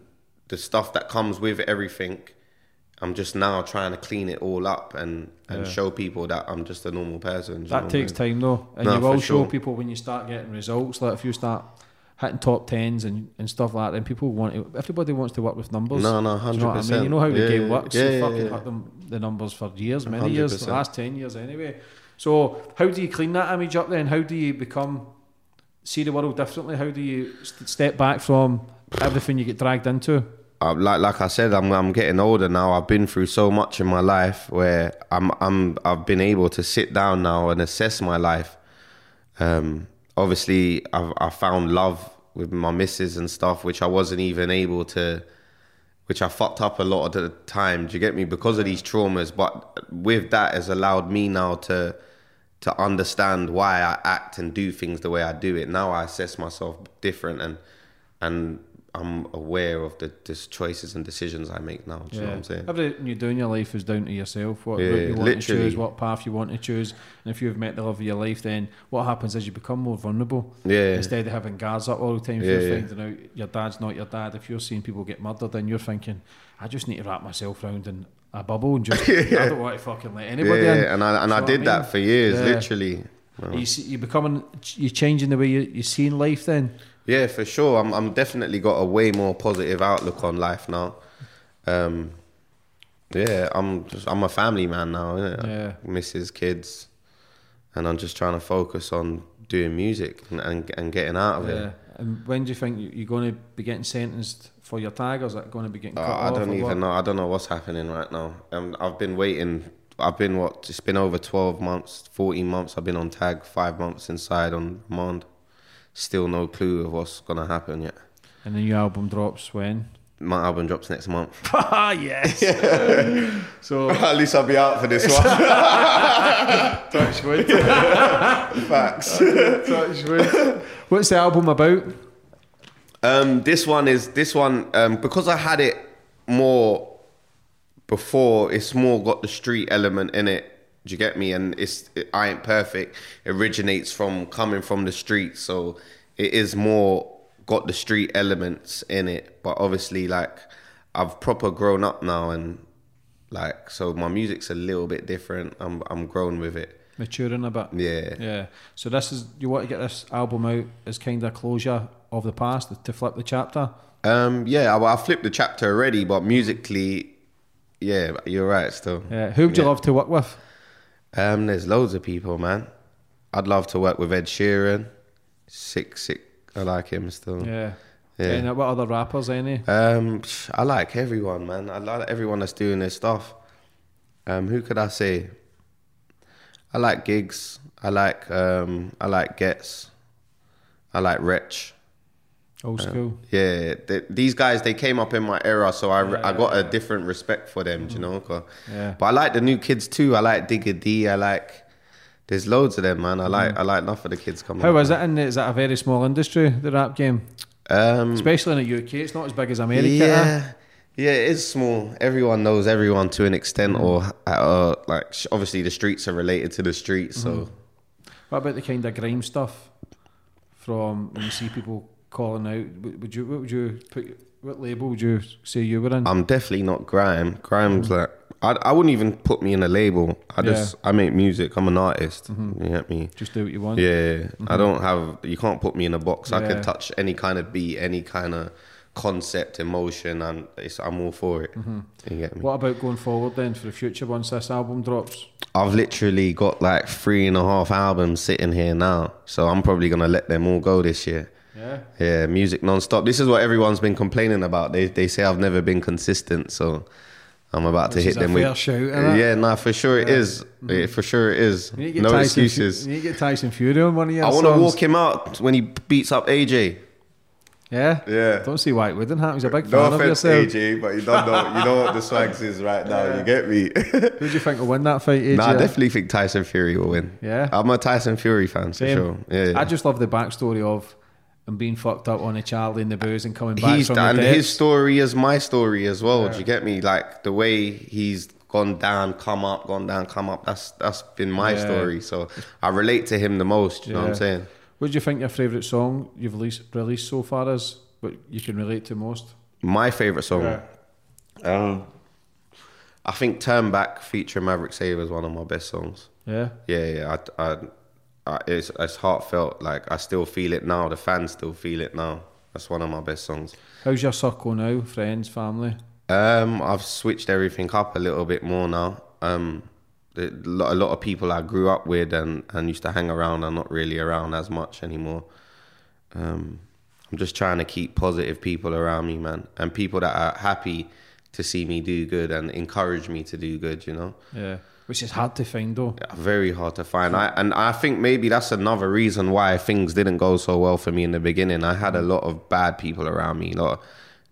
S3: the stuff that comes with everything. I'm just now trying to clean it all up and and
S2: Yeah.
S3: show people that I'm just a normal person. do you know
S2: That
S3: I
S2: takes
S3: mean?
S2: time though, and
S3: No,
S2: you will show
S3: sure.
S2: people when you start getting results. Like if you start hitting top tens and, and stuff like that, then people want to. Everybody wants to work with numbers.
S3: No, no,
S2: Do you know what I mean?
S3: 100%.
S2: You know how the
S3: Yeah,
S2: game works.
S3: yeah,
S2: you
S3: yeah,
S2: fucking
S3: yeah.
S2: them the numbers for years, many years, the last ten years anyway. So how do you clean that image up then? How do you become see the world differently? How do you st- step back from everything you get dragged into?
S3: Uh, like like I said, I'm I'm getting older now. I've been through so much in my life where I'm I'm I've been able to sit down now and assess my life. Um, obviously, I've I found love with my missus and stuff, which I wasn't even able to, which I fucked up a lot of the time. Do you get me? Because of these traumas, but with that has allowed me now to to understand why I act and do things the way I do it. Now I assess myself different and and I'm aware of the, the choices and decisions I make now. Do you know what I'm saying?
S2: Everything you do in your life is down to yourself. What
S3: Yeah,
S2: route you want
S3: literally.
S2: to choose, what path you want to choose, and if you've met the love of your life, then what happens is you become more vulnerable.
S3: Yeah.
S2: Instead of having guards up all the time,
S3: Yeah,
S2: you're
S3: yeah.
S2: finding out your dad's not your dad, if you're seeing people get murdered, then you're thinking, I just need to wrap myself around in a bubble and just I don't want to fucking let
S3: Yeah,
S2: anybody in.
S3: and I and I
S2: you know
S3: did
S2: I
S3: that for years,
S2: Yeah.
S3: literally.
S2: You see, you're becoming, you're changing the way you you seeing life. Then
S3: Yeah, for sure. I'm I'm definitely got a way more positive outlook on life now. Um, yeah, I'm just I'm a family man now.
S2: Yeah.
S3: Mrs. Kids, and I'm just trying to focus on doing music and and, and getting out of it.
S2: yeah.
S3: it.
S2: And when do you think you- you're going to be getting sentenced for your tag, or is that going to be getting
S3: Uh,
S2: cut
S3: I don't even
S2: what?
S3: know. I don't know what's happening right now. Um, I've been waiting. I've been what? It's been over twelve months, fourteen months. I've been on tag. Five months inside on remand. Still no clue of what's gonna happen yet.
S2: And the new album drops when?
S3: My album drops next month.
S2: Ah, yes. so
S3: At least I'll be out for this one.
S2: touch wood.
S3: Facts.
S2: touch wood. What's the album about?
S3: Um, this one is this one um, because I had it more before. It's more got the street element in it. Do you get me? And it's it, I ain't perfect. Originates from coming from the street, so it is more got the street elements in it. But obviously, like I've proper grown up now, and like so my music's a little bit different. I'm I'm grown with it.
S2: Maturing a bit.
S3: Yeah.
S2: Yeah. So this is you want to get this album out as kind of closure of the past to flip the chapter.
S3: Um, yeah, I, I flipped the chapter already, but musically, yeah, you're right. Still,
S2: Yeah. Who would you
S3: Yeah.
S2: love to work with?
S3: Um, there's loads of people, man. I'd love to work with Ed Sheeran. Sick, sick. I like him still.
S2: Yeah.
S3: Yeah.
S2: And what other rappers? Any?
S3: Um, I like everyone, man. I like everyone that's doing their stuff. Um, who could I say? I like Giggs. I like um, I like Ghetts. I like Wretch.
S2: Old school.
S3: Yeah, th- these guys they came up in my era, so I, I got a different respect for them. do You know, 'cause-
S2: Yeah.
S3: But I like the new kids too. I like Digga D. I like. There's loads of them, man. I like I like enough of the kids coming.
S2: How
S3: up,
S2: is it? And is that a very small industry, the rap game?
S3: Um,
S2: Especially in the UK, it's not as big as America.
S3: yeah, yeah, it is small. Everyone knows everyone to an extent, or uh, like obviously the streets are related to the streets. So
S2: What about the kind of grime stuff from when you see people calling out? Would you what would you put? What label would you say you were in?
S3: I'm definitely not grime. Grime's mm. like I I wouldn't even put me in a label. I just I make music. I'm an artist. Mm-hmm. You get me?
S2: Just do what you want.
S3: Yeah, I mm-hmm. don't have. You can't put me in a box. I can touch any kind of beat, any kind of concept, emotion, and it's, I'm all for it. Mm-hmm. You get me?
S2: What about going forward then for the future once this album drops?
S3: I've literally got like three and a half albums sitting here now, so I'm probably gonna let them all go this year.
S2: Yeah.
S3: Yeah, music non-stop. This is what everyone's been complaining about. They they say I've never been consistent, so I'm about
S2: Which
S3: to hit them with.
S2: shout,
S3: yeah, nah, for sure it is. Yeah, for sure it is.
S2: You need to get
S3: No
S2: Tyson
S3: excuses.
S2: you need to get Tyson Fury on one of your
S3: I want to walk him out when he beats up AJ.
S2: Yeah.
S3: Yeah.
S2: Don't see why it wouldn't happen. He's a big
S3: No
S2: fan of yourself. No offense.
S3: AJ, but you don't know. You know what the swags is right now. You get me?
S2: Who do you think will win that fight? AJ?
S3: nah, I definitely think Tyson Fury will win.
S2: Yeah?
S3: I'm a Tyson Fury fan for
S2: Same.
S3: sure. Yeah,
S2: I just love the backstory of him being fucked up on a Charlie in the booze and coming back
S3: he's
S2: from
S3: and
S2: the
S3: his story is my story as well. Do you get me? Like the way he's gone down, come up, gone down, come up. That's that's been my
S2: Yeah.
S3: story. So I relate to him the most. You know what I'm saying?
S2: What do you think your favourite song you've released, released so far is? What you can relate to most?
S3: My favorite song. Um, I think "Turn Back" featuring Maverick Sabre is one of my best songs.
S2: Yeah.
S3: Yeah, yeah. I, I, I, it's it's heartfelt. Like I still feel it now. The fans still feel it now. That's one of my best songs.
S2: How's your circle now? Friends, family?
S3: Um, I've switched everything up a little bit more now. Um, a lot of people I grew up with and, and used to hang around are not really around as much anymore. Um, I'm just trying to keep positive people around me, man, and people that are happy to see me do good and encourage me to do good. You know.
S2: Yeah. Which is hard to find though.
S3: very hard to find. I and I think maybe that's another reason why things didn't go so well for me in the beginning. I had a lot of bad people around me, a lot of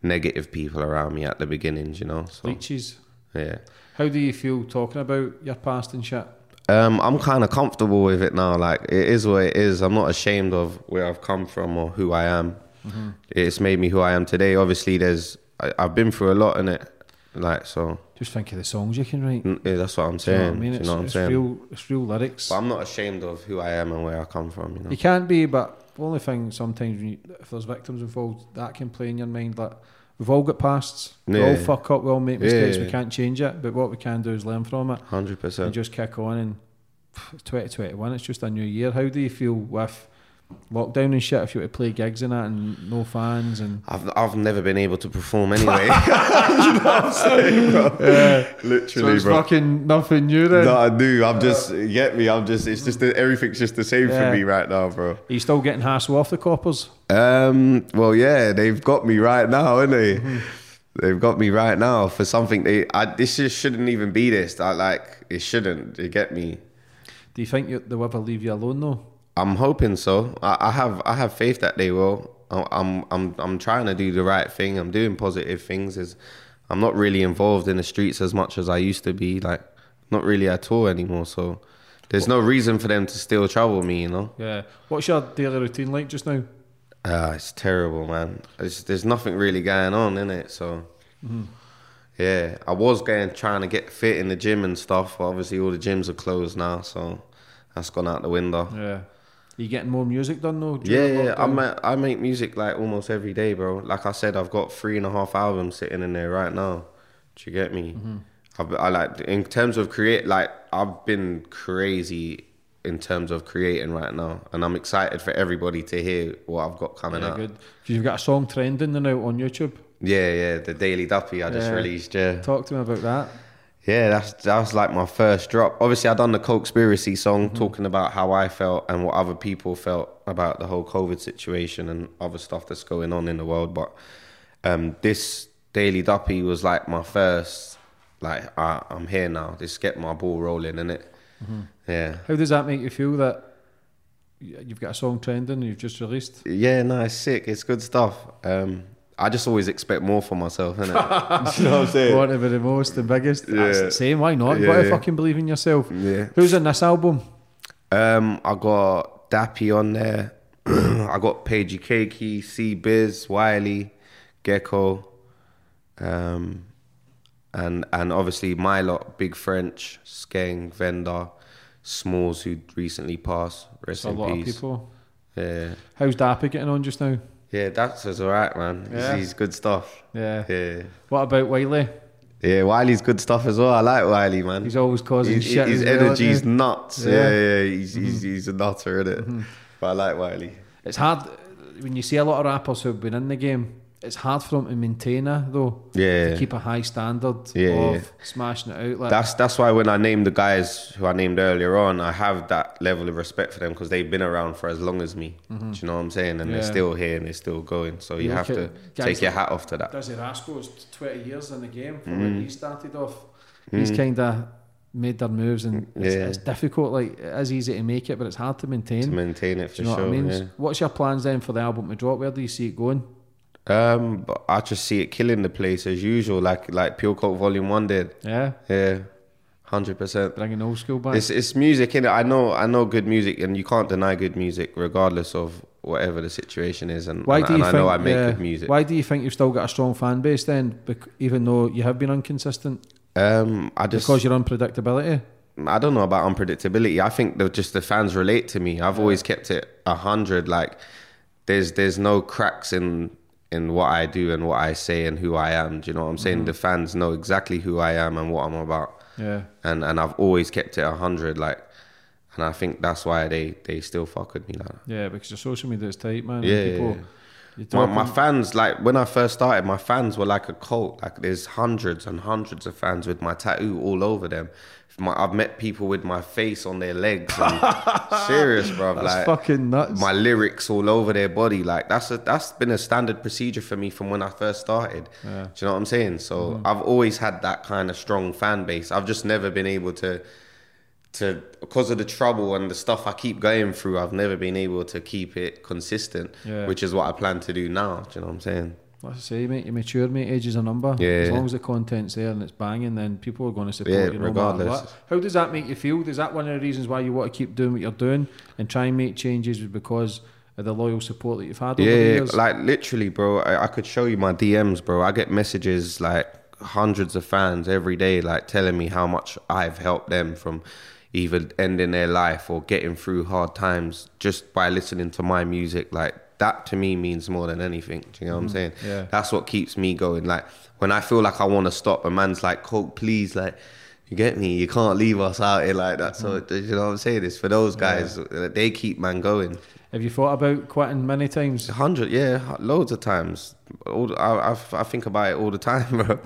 S3: negative people around me at the beginnings, you know. So
S2: Leeches.
S3: yeah.
S2: How do you feel talking about your past and shit?
S3: Um, I'm kind of comfortable with it now. Like it is what it is. I'm not ashamed of where I've come from or who I am. mm-hmm. it's made me who I am today. Obviously, there's I, have been through a lot in it, like so.
S2: Just think of the songs you can write.
S3: Mm, yeah, that's what I'm saying. You know what I mean? It's, you know what I'm saying?
S2: Real, it's real lyrics.
S3: But I'm not ashamed of who I am and where I come from. You know,
S2: you can't be, but the only thing sometimes you, if there's victims involved, that can play in your mind that. We've all got pasts. We all fuck up. We all make mistakes. Yeah. We can't change it. But what we can do is learn from it.
S3: Hundred percent.
S2: And just kick on. And 2021, it's just a new year. How do you feel with lockdown and shit if you were to play gigs and that and no fans and
S3: I've I've never been able to perform anyway. you know what I'm saying, bro? Yeah. Literally, so
S2: it's
S3: bro.
S2: fucking nothing new then.
S3: No, I do. I'm just get me. I'm just it's just everything's just the same yeah. for me right now, bro. Are
S2: you still getting hassle off the coppers?
S3: Um. Well, yeah, they've got me right now, haven't they? Mm-hmm. They've got me right now for something they. I, this just shouldn't even be this. I like it shouldn't. You get me.
S2: Do you think you, they'll ever leave you alone though?
S3: I'm hoping so. I, I have I have faith that they will. I'm I'm I'm trying to do the right thing. I'm doing positive things. Is I'm not really involved in the streets as much as I used to be. Like not really at all anymore. So there's no reason for them to still trouble me. You know.
S2: Yeah. What's your daily routine like just now?
S3: Uh, it's terrible, man. It's, there's nothing really going on in it. So. Mm-hmm. Yeah, I was going trying to get fit in the gym and stuff, but obviously all the gyms are closed now, so that's gone out the window.
S2: Yeah. Are you getting more music done though?
S3: Yeah, yeah. I make, I make music like almost every day, bro. Like I said, I've got three and a half albums sitting in there right now. Do you get me? Mm-hmm. I, I like in terms of create. Like I've been crazy in terms of creating right now, and I'm excited for everybody to hear what I've got coming
S2: yeah,
S3: out.
S2: Good. You've got a song trending now on YouTube.
S3: Yeah, yeah, the Daily Duppy I just yeah. released. Yeah,
S2: talk to me about that.
S3: Yeah, that's that was like my first drop. Obviously, I done the conspiracy song mm-hmm. talking about how I felt and what other people felt about the whole COVID situation and other stuff that's going on in the world. But um, this Daily Duppy was like my first. Like I, am here now. Just get my ball rolling in it. Mm-hmm. Yeah.
S2: How does that make you feel that you've got a song trending and you've just released?
S3: Yeah, no, it's sick. It's good stuff. Um, I just always expect more for myself, innit? you know what I'm saying?
S2: Want to be the most the biggest. Yeah. That's the same. Why not? Yeah, gotta yeah. fucking believe in yourself.
S3: Yeah.
S2: Who's in this album?
S3: Um, I got Dappy on there. I got Pagey Cakey, C Biz, Wiley, Geko, um, and and obviously my lot, Big French, Skeng, Vendor, Smalls, who recently passed. Rest
S2: That's
S3: in
S2: a lot
S3: peace.
S2: of people.
S3: Yeah.
S2: How's Dappy getting on just now?
S3: Yeah, that's all right, man. Yeah. He's, good stuff.
S2: Yeah.
S3: Yeah.
S2: What about Wiley?
S3: Yeah, Wiley's good stuff as well. I like Wiley, man.
S2: He's always causing
S3: he's,
S2: shit.
S3: His energy's well, nuts. Yeah, yeah, yeah. He's, mm-hmm. he's, he's a nutter, isn't it? Mm-hmm. But I like Wiley.
S2: It's hard when you see a lot of rappers who've been in the game it's hard for them to maintain it though.
S3: Yeah.
S2: To keep a high standard
S3: yeah,
S2: of
S3: yeah.
S2: smashing it out. Like.
S3: That's that's why when I named the guys who I named earlier on, I have that level of respect for them because they've been around for as long as me. Mm-hmm. Do you know what I'm saying? And yeah. they're still here and they're still going. So you, you have to take your hat off to that.
S2: Dizzee Rascal's 20 years in the game from mm. when he started off. He's mm. kind of made their moves and it's, yeah. it's, difficult. Like it is easy to make it, but it's hard to maintain.
S3: To maintain it for
S2: you know
S3: sure.
S2: What I mean?
S3: Yeah.
S2: What's your plans then for the album to drop? Where do you see it going?
S3: Um, but I just see it killing the place as usual, like like Pure Koke Volume One did.
S2: Yeah,
S3: yeah, hundred percent.
S2: Bringing old school back.
S3: It's it's music it. I know I know good music, and you can't deny good music regardless of whatever the situation is. And
S2: why
S3: and,
S2: do you
S3: and
S2: think,
S3: I know I make
S2: yeah,
S3: good music.
S2: Why do you think you've still got a strong fan base then, even though you have been inconsistent?
S3: Um, I just
S2: because your unpredictability.
S3: I don't know about unpredictability. I think that just the fans relate to me. I've always kept it a hundred. Like there's there's no cracks in in what I do and what I say and who I am. Do you know what I'm saying? Mm-hmm. The fans know exactly who I am and what I'm about.
S2: Yeah.
S3: And and I've always kept it a hundred, like, and I think that's why they they still fuck with me like.
S2: Yeah, because your social media is tight, man.
S3: Yeah. People, yeah. My, my fans, like when I first started, my fans were like a cult. Like there's hundreds and hundreds of fans with my tattoo all over them my, I've met people with my face on their legs. serious, bro.
S2: That's
S3: like
S2: fucking nuts.
S3: My lyrics all over their body. Like that's a that's been a standard procedure for me from when I first started. Yeah. Do you know what I'm saying? So mm-hmm. I've always had that kind of strong fan base. I've just never been able to to because of the trouble and the stuff I keep going through. I've never been able to keep it consistent. Yeah. Which is what I plan to do now. Do you know what I'm saying?
S2: Like I say, mate, you mature, mate. Age is a number.
S3: Yeah.
S2: As long as the content's there and it's banging, then people are going to support
S3: yeah,
S2: you no
S3: regardless.
S2: what. How does that make you feel? Is that one of the reasons why you want to keep doing what you're doing and try and make changes because of the loyal support that you've had over the years.
S3: like literally, bro. I, I could show you my DMs, bro. I get messages like hundreds of fans every day, like telling me how much I've helped them from either ending their life or getting through hard times just by listening to my music. Like that to me means more than anything. Do you know what I'm mm-hmm. saying?
S2: Yeah.
S3: That's what keeps me going. Like when I feel like I want to stop, a man's like, "Koke, please, like." You get me? You can't leave us out here like that. So mm-hmm. you know what I'm saying? It's for those guys. They keep man going.
S2: Have you thought about quitting many times?
S3: Hundred, yeah, loads of times. All, I, I, I think about it all the time,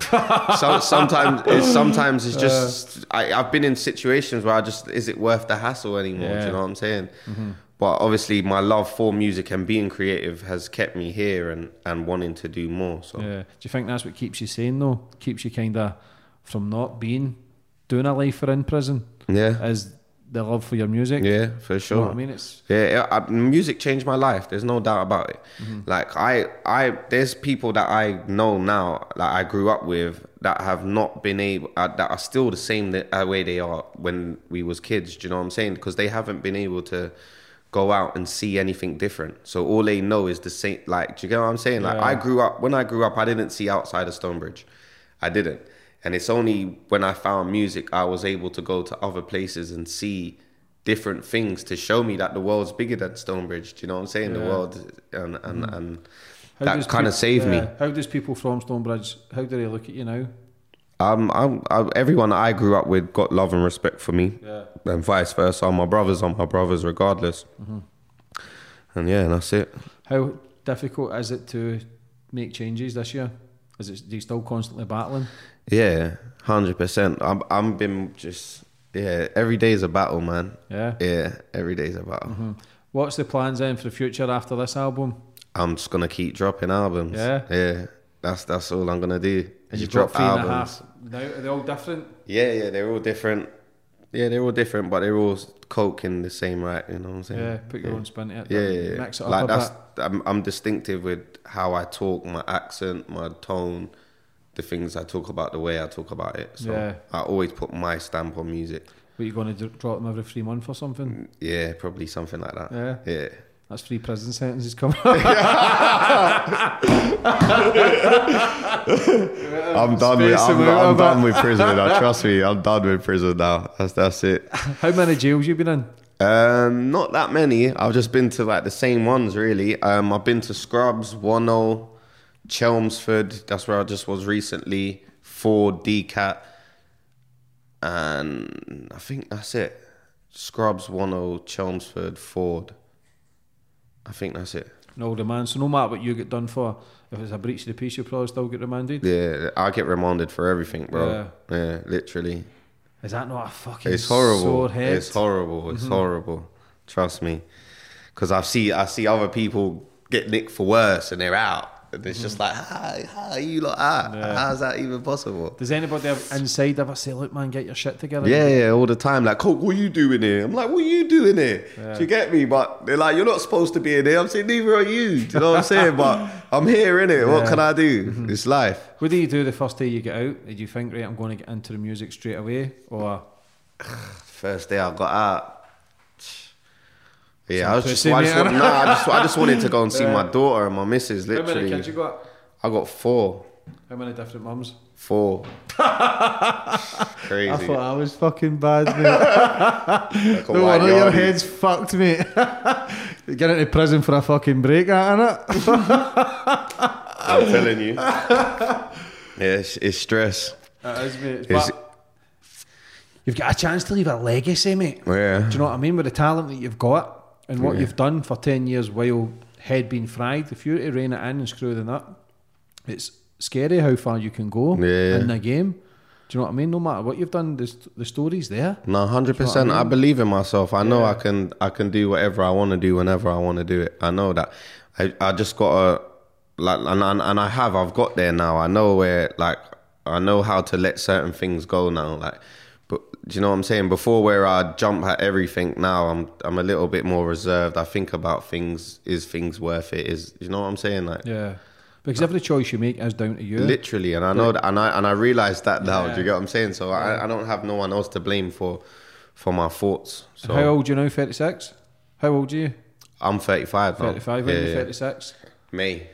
S3: so, sometimes, it's, sometimes it's just I, I've been in situations where I just is it worth the hassle anymore? Do you know what I'm saying? Mm-hmm. But obviously, my love for music and being creative has kept me here and, and wanting to do more. So
S2: Yeah. Do you think that's what keeps you sane though? Keeps you kind of from not being doing a life or in prison?
S3: yeah,
S2: Is the love for your music?
S3: yeah, for
S2: You
S3: sure.
S2: know what I mean? It's
S3: Yeah, I, music changed my life. There's no doubt about it. Like I, I, there's people that I know now that I grew up with that have not been able, uh, that are still the same that, uh, way they are when we was kids. Do you know what I'm saying? Because they haven't been able to go out and see anything different. So all they know is the same. Like, do you get what I'm saying? Like
S2: Yeah.
S3: I grew up when I grew up, I didn't see outside of Stonebridge. I didn't. And it's only when I found music I was able to go to other places and see different things to show me that the world's bigger than Stonebridge. Do you know what I'm saying? The world and and, and
S2: How
S3: that kind of saved me.
S2: yeah. How does people from Stonebridge? How do they look at you now?
S3: Um, I'm, I, everyone I grew up with got love and respect for me,
S2: Yeah.
S3: and vice versa. My brothers are my brothers, regardless.
S2: Mm-hmm.
S3: And yeah, that's it.
S2: How difficult is it to make changes this year? Is it do you still constantly battling?
S3: Yeah, hundred percent. I'm I'm been just yeah. Every day is a battle, man.
S2: Yeah.
S3: Yeah, every day is a battle.
S2: Mm-hmm. What's the plans then for the future after this album?
S3: I'm just gonna keep dropping albums.
S2: Yeah?
S3: yeah. That's that's all I'm gonna do.
S2: And you've
S3: drop
S2: three and a
S3: albums.
S2: half. Now are they all different?
S3: Yeah, yeah, they're all different. Yeah, they're all different, but they're all coke in the same right. You know what I'm saying?
S2: Yeah, put your own spin to it.
S3: Yeah, yeah, yeah.
S2: Mix it up
S3: like that's
S2: bit.
S3: I'm, I'm distinctive with how I talk, my accent, my tone, the things I talk about, the way I talk about it. So
S2: Yeah.
S3: I always put my stamp on music.
S2: What you're going to drop them every three months or something?
S3: Yeah, probably something like that.
S2: Yeah.
S3: yeah.
S2: That's three prison sentences coming up.
S3: I'm done with I'm,
S2: them out a
S3: I'm done with prison now. Trust me, I'm done with prison now. That's that's it.
S2: How many jails you been in?
S3: Um, not that many. I've just been to like the same ones really. Um, I've been to Scrubs, Wano, Chelmsford. That's where I just was recently. Ford, DCAT, and I think that's it. Scrubs, Wano, oh, Chelmsford, Ford. I think that's it.
S2: No demand. So no matter what you get done for, if it's a breach of the peace, you probably still get remanded.
S3: Yeah, I get remanded for everything, bro. Yeah, literally.
S2: Is that not a fucking
S3: It's horrible.
S2: sore head?
S3: It's horrible. It's mm-hmm. horrible. Trust me, because I see I see other people get nicked for worse and they're out, and it's just hmm. like, how, are you like out?
S2: Yeah.
S3: How's that even possible?
S2: Does anybody inside ever say, "Look, man, get your shit together"?
S3: Yeah, yeah, all the time. Like, Koke, what are you doing here? I'm like, what are you doing here? Do you get me? But they're like, you're not supposed to be in here. I'm saying, neither are you. Do you know what I'm saying? But I'm here, innit? What
S2: Yeah.
S3: can I do? Mm-hmm. It's life.
S2: What do you do the first day you get out? Did you think, right, I'm going to get into the music straight away, or
S3: First day I got out. Yeah,
S2: Some
S3: I was just,
S2: pussy,
S3: I just, want, nah, I just, I just wanted to go and see my daughter and my missus.
S2: how many
S3: Literally,
S2: kids you got?
S3: I got four.
S2: How many different mums?
S3: Four. Crazy.
S2: I thought I was fucking bad, mate.
S3: Like a
S2: no
S3: white
S2: wonder your head's fucked, mate. you get into prison for a fucking break, ain't it?
S3: I'm telling you. yeah, it's, it's stress.
S2: It is, mate.
S3: It's,
S2: But you've got a chance to leave a legacy, mate.
S3: Oh, yeah.
S2: Do you know what I mean? With the talent that you've got and what
S3: Yeah.
S2: you've done for 10 years while head being fried, if you're to rein it in and screw the nut, it's scary how far you can go
S3: Yeah.
S2: in the game. Do you know what I mean? No matter what you've done, the, the story's there.
S3: No, hundred percent. I
S2: mean?
S3: believe in myself. I know I can. I can do whatever I want to do whenever I want to do it. I know that. I, I just gotta like, and, and and I have. I've got there now. I know where like I know how to let certain things go now. Like, do you know what I'm saying? Before where I jump at everything. Now I'm I'm a little bit more reserved. I think about things. Is things worth it? Is you know what I'm saying? Like.
S2: Yeah. Because every choice you make is down to you.
S3: Literally, and I know that, and I and I realize that now.
S2: Yeah.
S3: Do you get what I'm saying? So I, I don't have no one else to blame for for my thoughts. So
S2: How old are you now? 36? How old are you?
S3: I'm 35 now.
S2: 35,
S3: yeah,
S2: yeah,
S3: yeah.
S2: 36.
S3: May.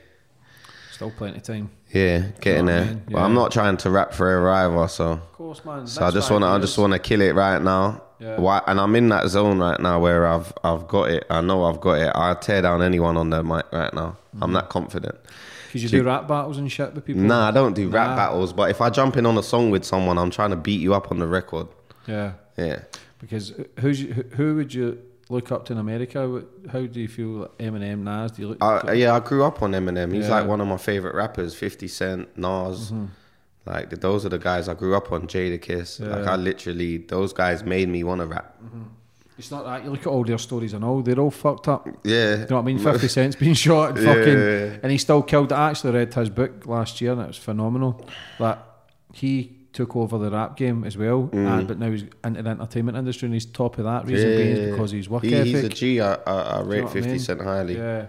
S2: Still plenty of time.
S3: Yeah, getting
S2: what I
S3: there.
S2: mean?
S3: But I'm not trying to rap forever either. So,
S2: Of course, man.
S3: so I just wanna, I just wanna kill it right now.
S2: Yeah.
S3: Why? And I'm in that zone right now where I've, I've got it. I know I've got it. I tear down anyone on the mic right now.
S2: Mm-hmm.
S3: I'm that confident.
S2: Because you do rap battles and shit with people.
S3: Nah, I don't do rap battles. But if I jump in on a song with someone, I'm trying to beat you up on the record.
S2: Yeah.
S3: Yeah.
S2: Because who's who, who would you look up to in America? How do you feel Eminem, Nas? Do you look?
S3: I, yeah, I grew up on Eminem. He's
S2: Yeah. Mm-hmm.
S3: like one of my favorite rappers. Fifty Cent, Nas, like th- those are the guys I grew up on. Jadakiss, like
S2: Yeah.
S3: I literally those guys made me want to rap.
S2: It's not that. You look at all their stories and all, they're all fucked up.
S3: Yeah,
S2: You know what I mean? 50 Cent's been shot and
S3: Yeah.
S2: fucking. And he still killed. I actually read his book last year and it was phenomenal. That he took over the rap game as well, and, but now he's into the entertainment industry and he's top of that. Reason being is because he's work
S3: He-
S2: ethic.
S3: He's a G. I, I, I
S2: Do you
S3: rate
S2: know what I
S3: Fifty
S2: mean?
S3: Cent highly.
S2: Yeah.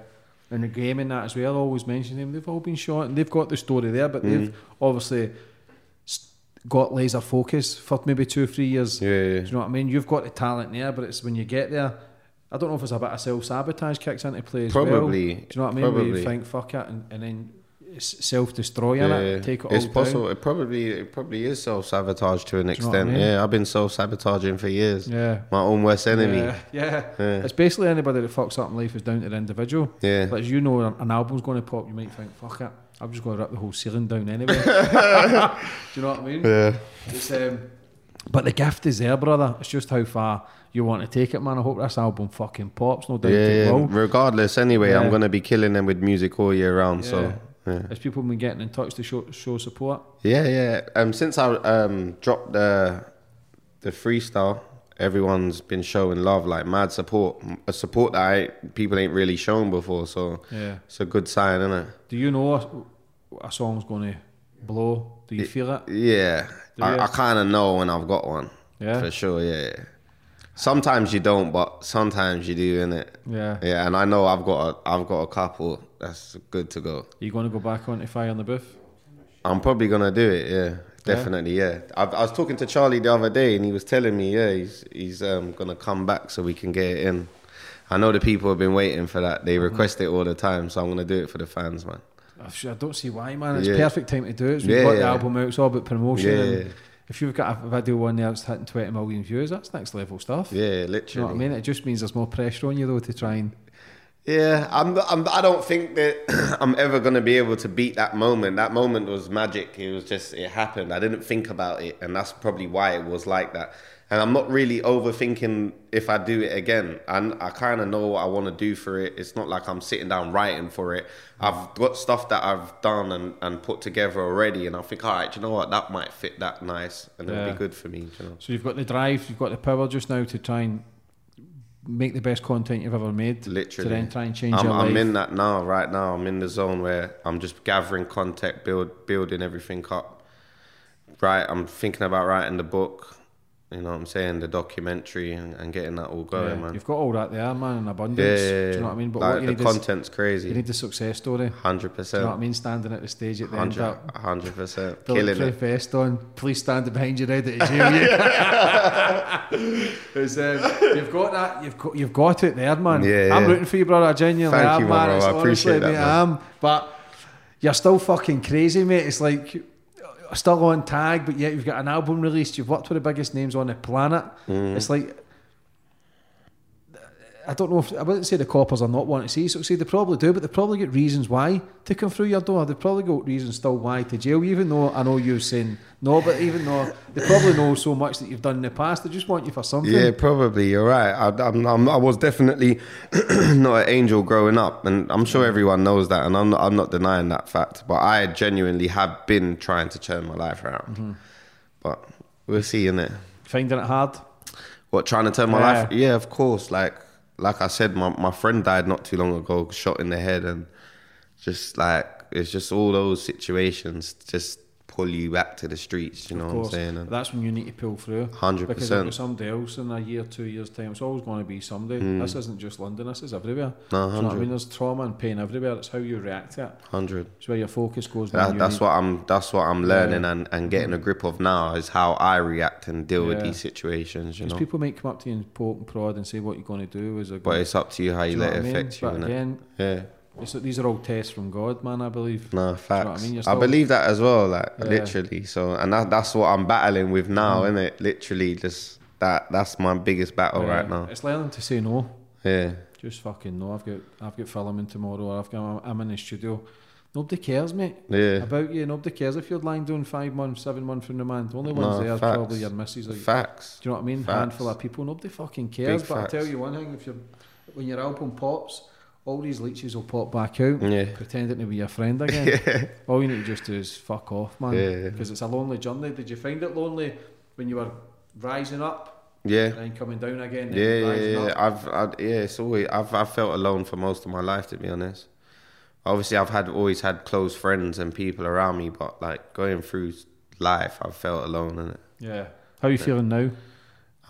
S2: And the game and that as well, I always mention him. They've all been shot and they've got the story there, but
S3: Mm.
S2: they've obviously got laser focus for maybe two or three years.
S3: Yeah, yeah.
S2: Do you know what I mean? You've got the talent there, but it's when you get there. I don't know if it's a bit of self sabotage kicks into play as well.
S3: Probably.
S2: Do you know what I mean? Where you
S3: Probably.
S2: think fuck it and, and then self destroying
S3: Yeah,
S2: it, take it
S3: it's
S2: all
S3: possible.
S2: down.
S3: It probably it probably is self sabotage to an
S2: what I
S3: extent.
S2: mean?
S3: Yeah, I've been self sabotaging for years.
S2: Yeah.
S3: My own worst enemy.
S2: Yeah, yeah.
S3: Yeah.
S2: It's basically anybody that fucks up in life is down to the individual.
S3: Yeah.
S2: But as you know, an album's going to pop, you might think, fuck it, I'm just going to rip the whole ceiling down anyway. Do you know what I mean?
S3: Yeah.
S2: It's, um, but the gift is there, brother. It's just how far you want to take it, man. I hope this album fucking pops. No doubt
S3: Yeah,
S2: it will.
S3: Regardless, anyway,
S2: Yeah.
S3: I'm gonna be killing them with music all year round. So yeah.
S2: Has people been getting in touch to show, show support?
S3: Yeah, yeah. Um, since I um dropped the the freestyle, everyone's been showing love, like mad support, a support that I, people ain't really shown before. So
S2: Yeah.
S3: it's a good sign, isn't it?
S2: Do you know a, a song's going to blow? Do you feel it?
S3: Yeah,
S2: Do?
S3: I, I kind of know when I've got one.
S2: Yeah?
S3: for sure. Yeah. yeah. Sometimes you don't, but sometimes you do, innit?
S2: Yeah.
S3: Yeah, and I know I've got a, I've got a couple that's good to go.
S2: Are you going to go back on onto Fire in the Booth?
S3: I'm probably gonna do it. Yeah, definitely. Yeah, I, I was talking to Charlie the other day, and he was telling me, yeah, he's he's um, gonna come back so we can get it in. I know the people have been waiting for that.
S2: Mm-hmm.
S3: They request it all the time, so I'm gonna do it for the fans, man.
S2: I don't see why, man. It's
S3: Yeah.
S2: perfect time to do it. It's we've
S3: Yeah,
S2: got the
S3: yeah.
S2: album out. It's all about promotion.
S3: Yeah, yeah.
S2: If you've got a video one there that's hitting 20 million views, that's next level stuff.
S3: Yeah,
S2: Do you know
S3: literally.
S2: what I mean? It just means there's more pressure on you though to try and.
S3: Yeah, I'm, I'm. I don't think that I'm ever gonna be able to beat that moment. That moment was magic. It was just it happened. I didn't think about it, and that's probably why it was like that. And I'm not really overthinking if I do it again. And I kind of know what I want to do for it. It's not like I'm sitting down writing for it. I've got stuff that I've done and, and put together already, and I think, all right, you know what? That might fit that nice, and it'll be good for me. You know.
S2: So you've got the drive, you've got the power just now to try and make the best content you've ever made.
S3: Literally.
S2: To then try and change
S3: I'm,
S2: your life.
S3: I'm in that now, right now. I'm in the zone where I'm just gathering content, build, building everything up. Right, I'm thinking about writing the book. You know what I'm saying? The documentary and, and getting that all going,
S2: Yeah,
S3: man.
S2: You've got all that there, man, in abundance.
S3: Yeah, yeah,
S2: Do you know what I mean? But
S3: like
S2: what you
S3: the
S2: need is
S3: content's crazy.
S2: you need the success story.
S3: Hundred percent.
S2: Do you know what I mean? Standing at the stage at the end of that
S3: Hundred percent. Killing it.
S2: vest on. Please stand behind you, ready to jail you. It's, um, you've got that. You've got. You've got it there, man.
S3: Yeah,
S2: I'm
S3: yeah.
S2: rooting for you, brother. I genuinely
S3: Thank
S2: am,
S3: you,
S2: man.
S3: bro.
S2: It's
S3: I appreciate
S2: honestly,
S3: that,
S2: mate,
S3: man.
S2: I am. But you're still fucking crazy, mate. It's like still on tag, but yet you've got an album released. You've worked with the biggest names on the planet.
S3: Mm.
S2: It's like. I don't know if I wouldn't say the coppers are not wanting to see succeed. They probably do, but they probably get reasons why to come through your door. They probably got reasons still why to jail. you, Even though I know you're saying no, but even though they probably know so much that you've done in the past, they just want you for something.
S3: Yeah, probably. You're right. I, I'm, I'm, I was definitely not an angel growing up, and I'm sure everyone knows that, and I'm not, I'm not denying that fact. But I genuinely have been trying to turn my life around.
S2: Mm-hmm.
S3: But we'll see, it.
S2: Finding it hard.
S3: What trying to turn my
S2: Yeah.
S3: life? Yeah, of course. Like, like I said, my my friend died not too long ago, shot in the head, and just like it's just all those situations just pull you back to the streets. You know what I'm saying? And
S2: that's when you need to pull through.
S3: Hundred
S2: Because
S3: percent.
S2: if somebody else in a year, two years time, it's always going to be somebody. This isn't just London. This is everywhere.
S3: Mm. No,
S2: Do you know I mean? There's trauma and pain everywhere. It's how you react to it.
S3: Hundred.
S2: It's where your focus goes.
S3: That, that's
S2: need-
S3: what I'm. That's what I'm learning and, and getting a grip of now is how I react and deal with these situations. You know,
S2: people might come up to you and poke and prod and say what you're going to do is a
S3: but it's up to you how you
S2: you
S3: let it
S2: mean?
S3: affect you.
S2: But again,
S3: Yeah.
S2: It's, these are all tests from God, man. I believe.
S3: No facts.
S2: You're
S3: I
S2: still-
S3: believe that as well. Like
S2: Yeah.
S3: literally. So, and that, that's what I'm battling with now,
S2: Mm.
S3: isn't it? Literally, just that. That's my biggest battle
S2: Yeah.
S3: right now.
S2: It's learning to say no.
S3: Yeah.
S2: Just fucking no. I've got I've got filming tomorrow. Or I've got I'm in the studio. Nobody cares, mate.
S3: Yeah.
S2: About you. Nobody cares if you're lying down five months, seven months from the man. The only ones
S3: No,
S2: there
S3: facts.
S2: probably your missus. Like,
S3: Facts.
S2: do you know what I mean?
S3: Facts.
S2: Handful of people. Nobody fucking cares.
S3: Big
S2: but I
S3: facts.
S2: tell you one thing: if you're when your album pops, all these leeches will pop back out,
S3: Yeah.
S2: pretending to be your friend again. yeah. All you need to just do is fuck off, man.
S3: Yeah.
S2: Because it's a lonely journey. Did you find it lonely when you were rising up
S3: Yeah.
S2: and then coming down again?
S3: Yeah, yeah, yeah. I've, I, yeah, it's always I've I've felt alone for most of my life, to be honest. Obviously, I've had always had close friends and people around me, but like going through life, I've felt alone in it.
S2: Yeah. How are you feeling now?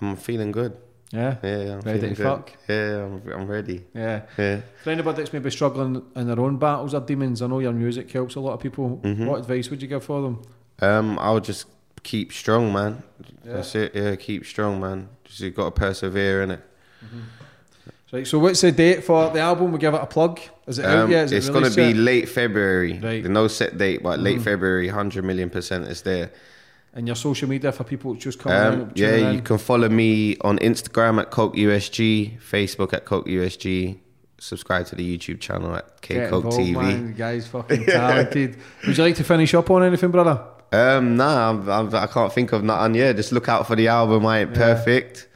S3: I'm feeling good.
S2: Yeah.
S3: Yeah, I'm
S2: Ready to
S3: good.
S2: fuck?
S3: Yeah, I'm, I'm ready.
S2: Yeah.
S3: Yeah.
S2: For anybody that's maybe struggling in their own battles or demons, I know your music helps a lot of people.
S3: Mm-hmm.
S2: What advice would you give for them?
S3: Um, I'll just keep strong, man.
S2: Yeah.
S3: That's it. Yeah, keep strong, man. Just you got to persevere in it.
S2: Right, so what's the date for the album? We give it a plug. Is it out
S3: Um,
S2: yet? Is it
S3: it's gonna be late February.
S2: Right. Mm-hmm.
S3: There's no set date, but late February, hundred million percent is there.
S2: And your social media for people just coming
S3: Um,
S2: in.
S3: yeah,
S2: tuning
S3: you can follow me on Instagram at CokeUSG, Facebook at CokeUSG. Subscribe to the YouTube channel at
S2: K
S3: Koke
S2: involved,
S3: TV.
S2: Man. The guy's fucking talented. Would you like to finish up on anything, brother?
S3: Um, nah, I'm, I'm, I can't think of nothing. Yeah, just look out for the album. I ain't perfect,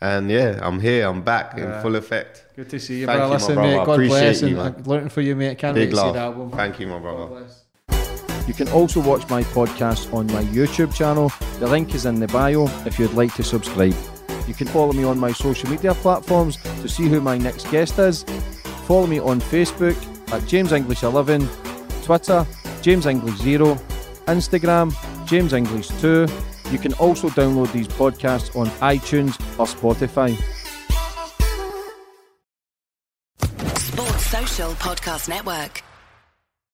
S3: and yeah, I'm here. I'm back
S2: Yeah.
S3: in full effect.
S2: Good to see you,
S3: Thank
S2: brother.
S3: you,
S2: Listen,
S3: brother.
S2: mate,
S3: I
S2: God
S3: appreciate
S2: bless.
S3: you,
S2: and
S3: man.
S2: I'm rooting for you, mate. Can't
S3: Big
S2: wait to see
S3: love.
S2: the album.
S3: Thank you, my
S2: God
S3: brother.
S2: You can also watch my podcast on my YouTube channel. The link is in the bio if you'd like to subscribe. You can follow me on my social media platforms to see who my next guest is. Follow me on Facebook at James English 11, Twitter James English 0, Instagram James English 2. You can also download these podcasts on iTunes or Spotify.
S1: Sports Social Podcast Network.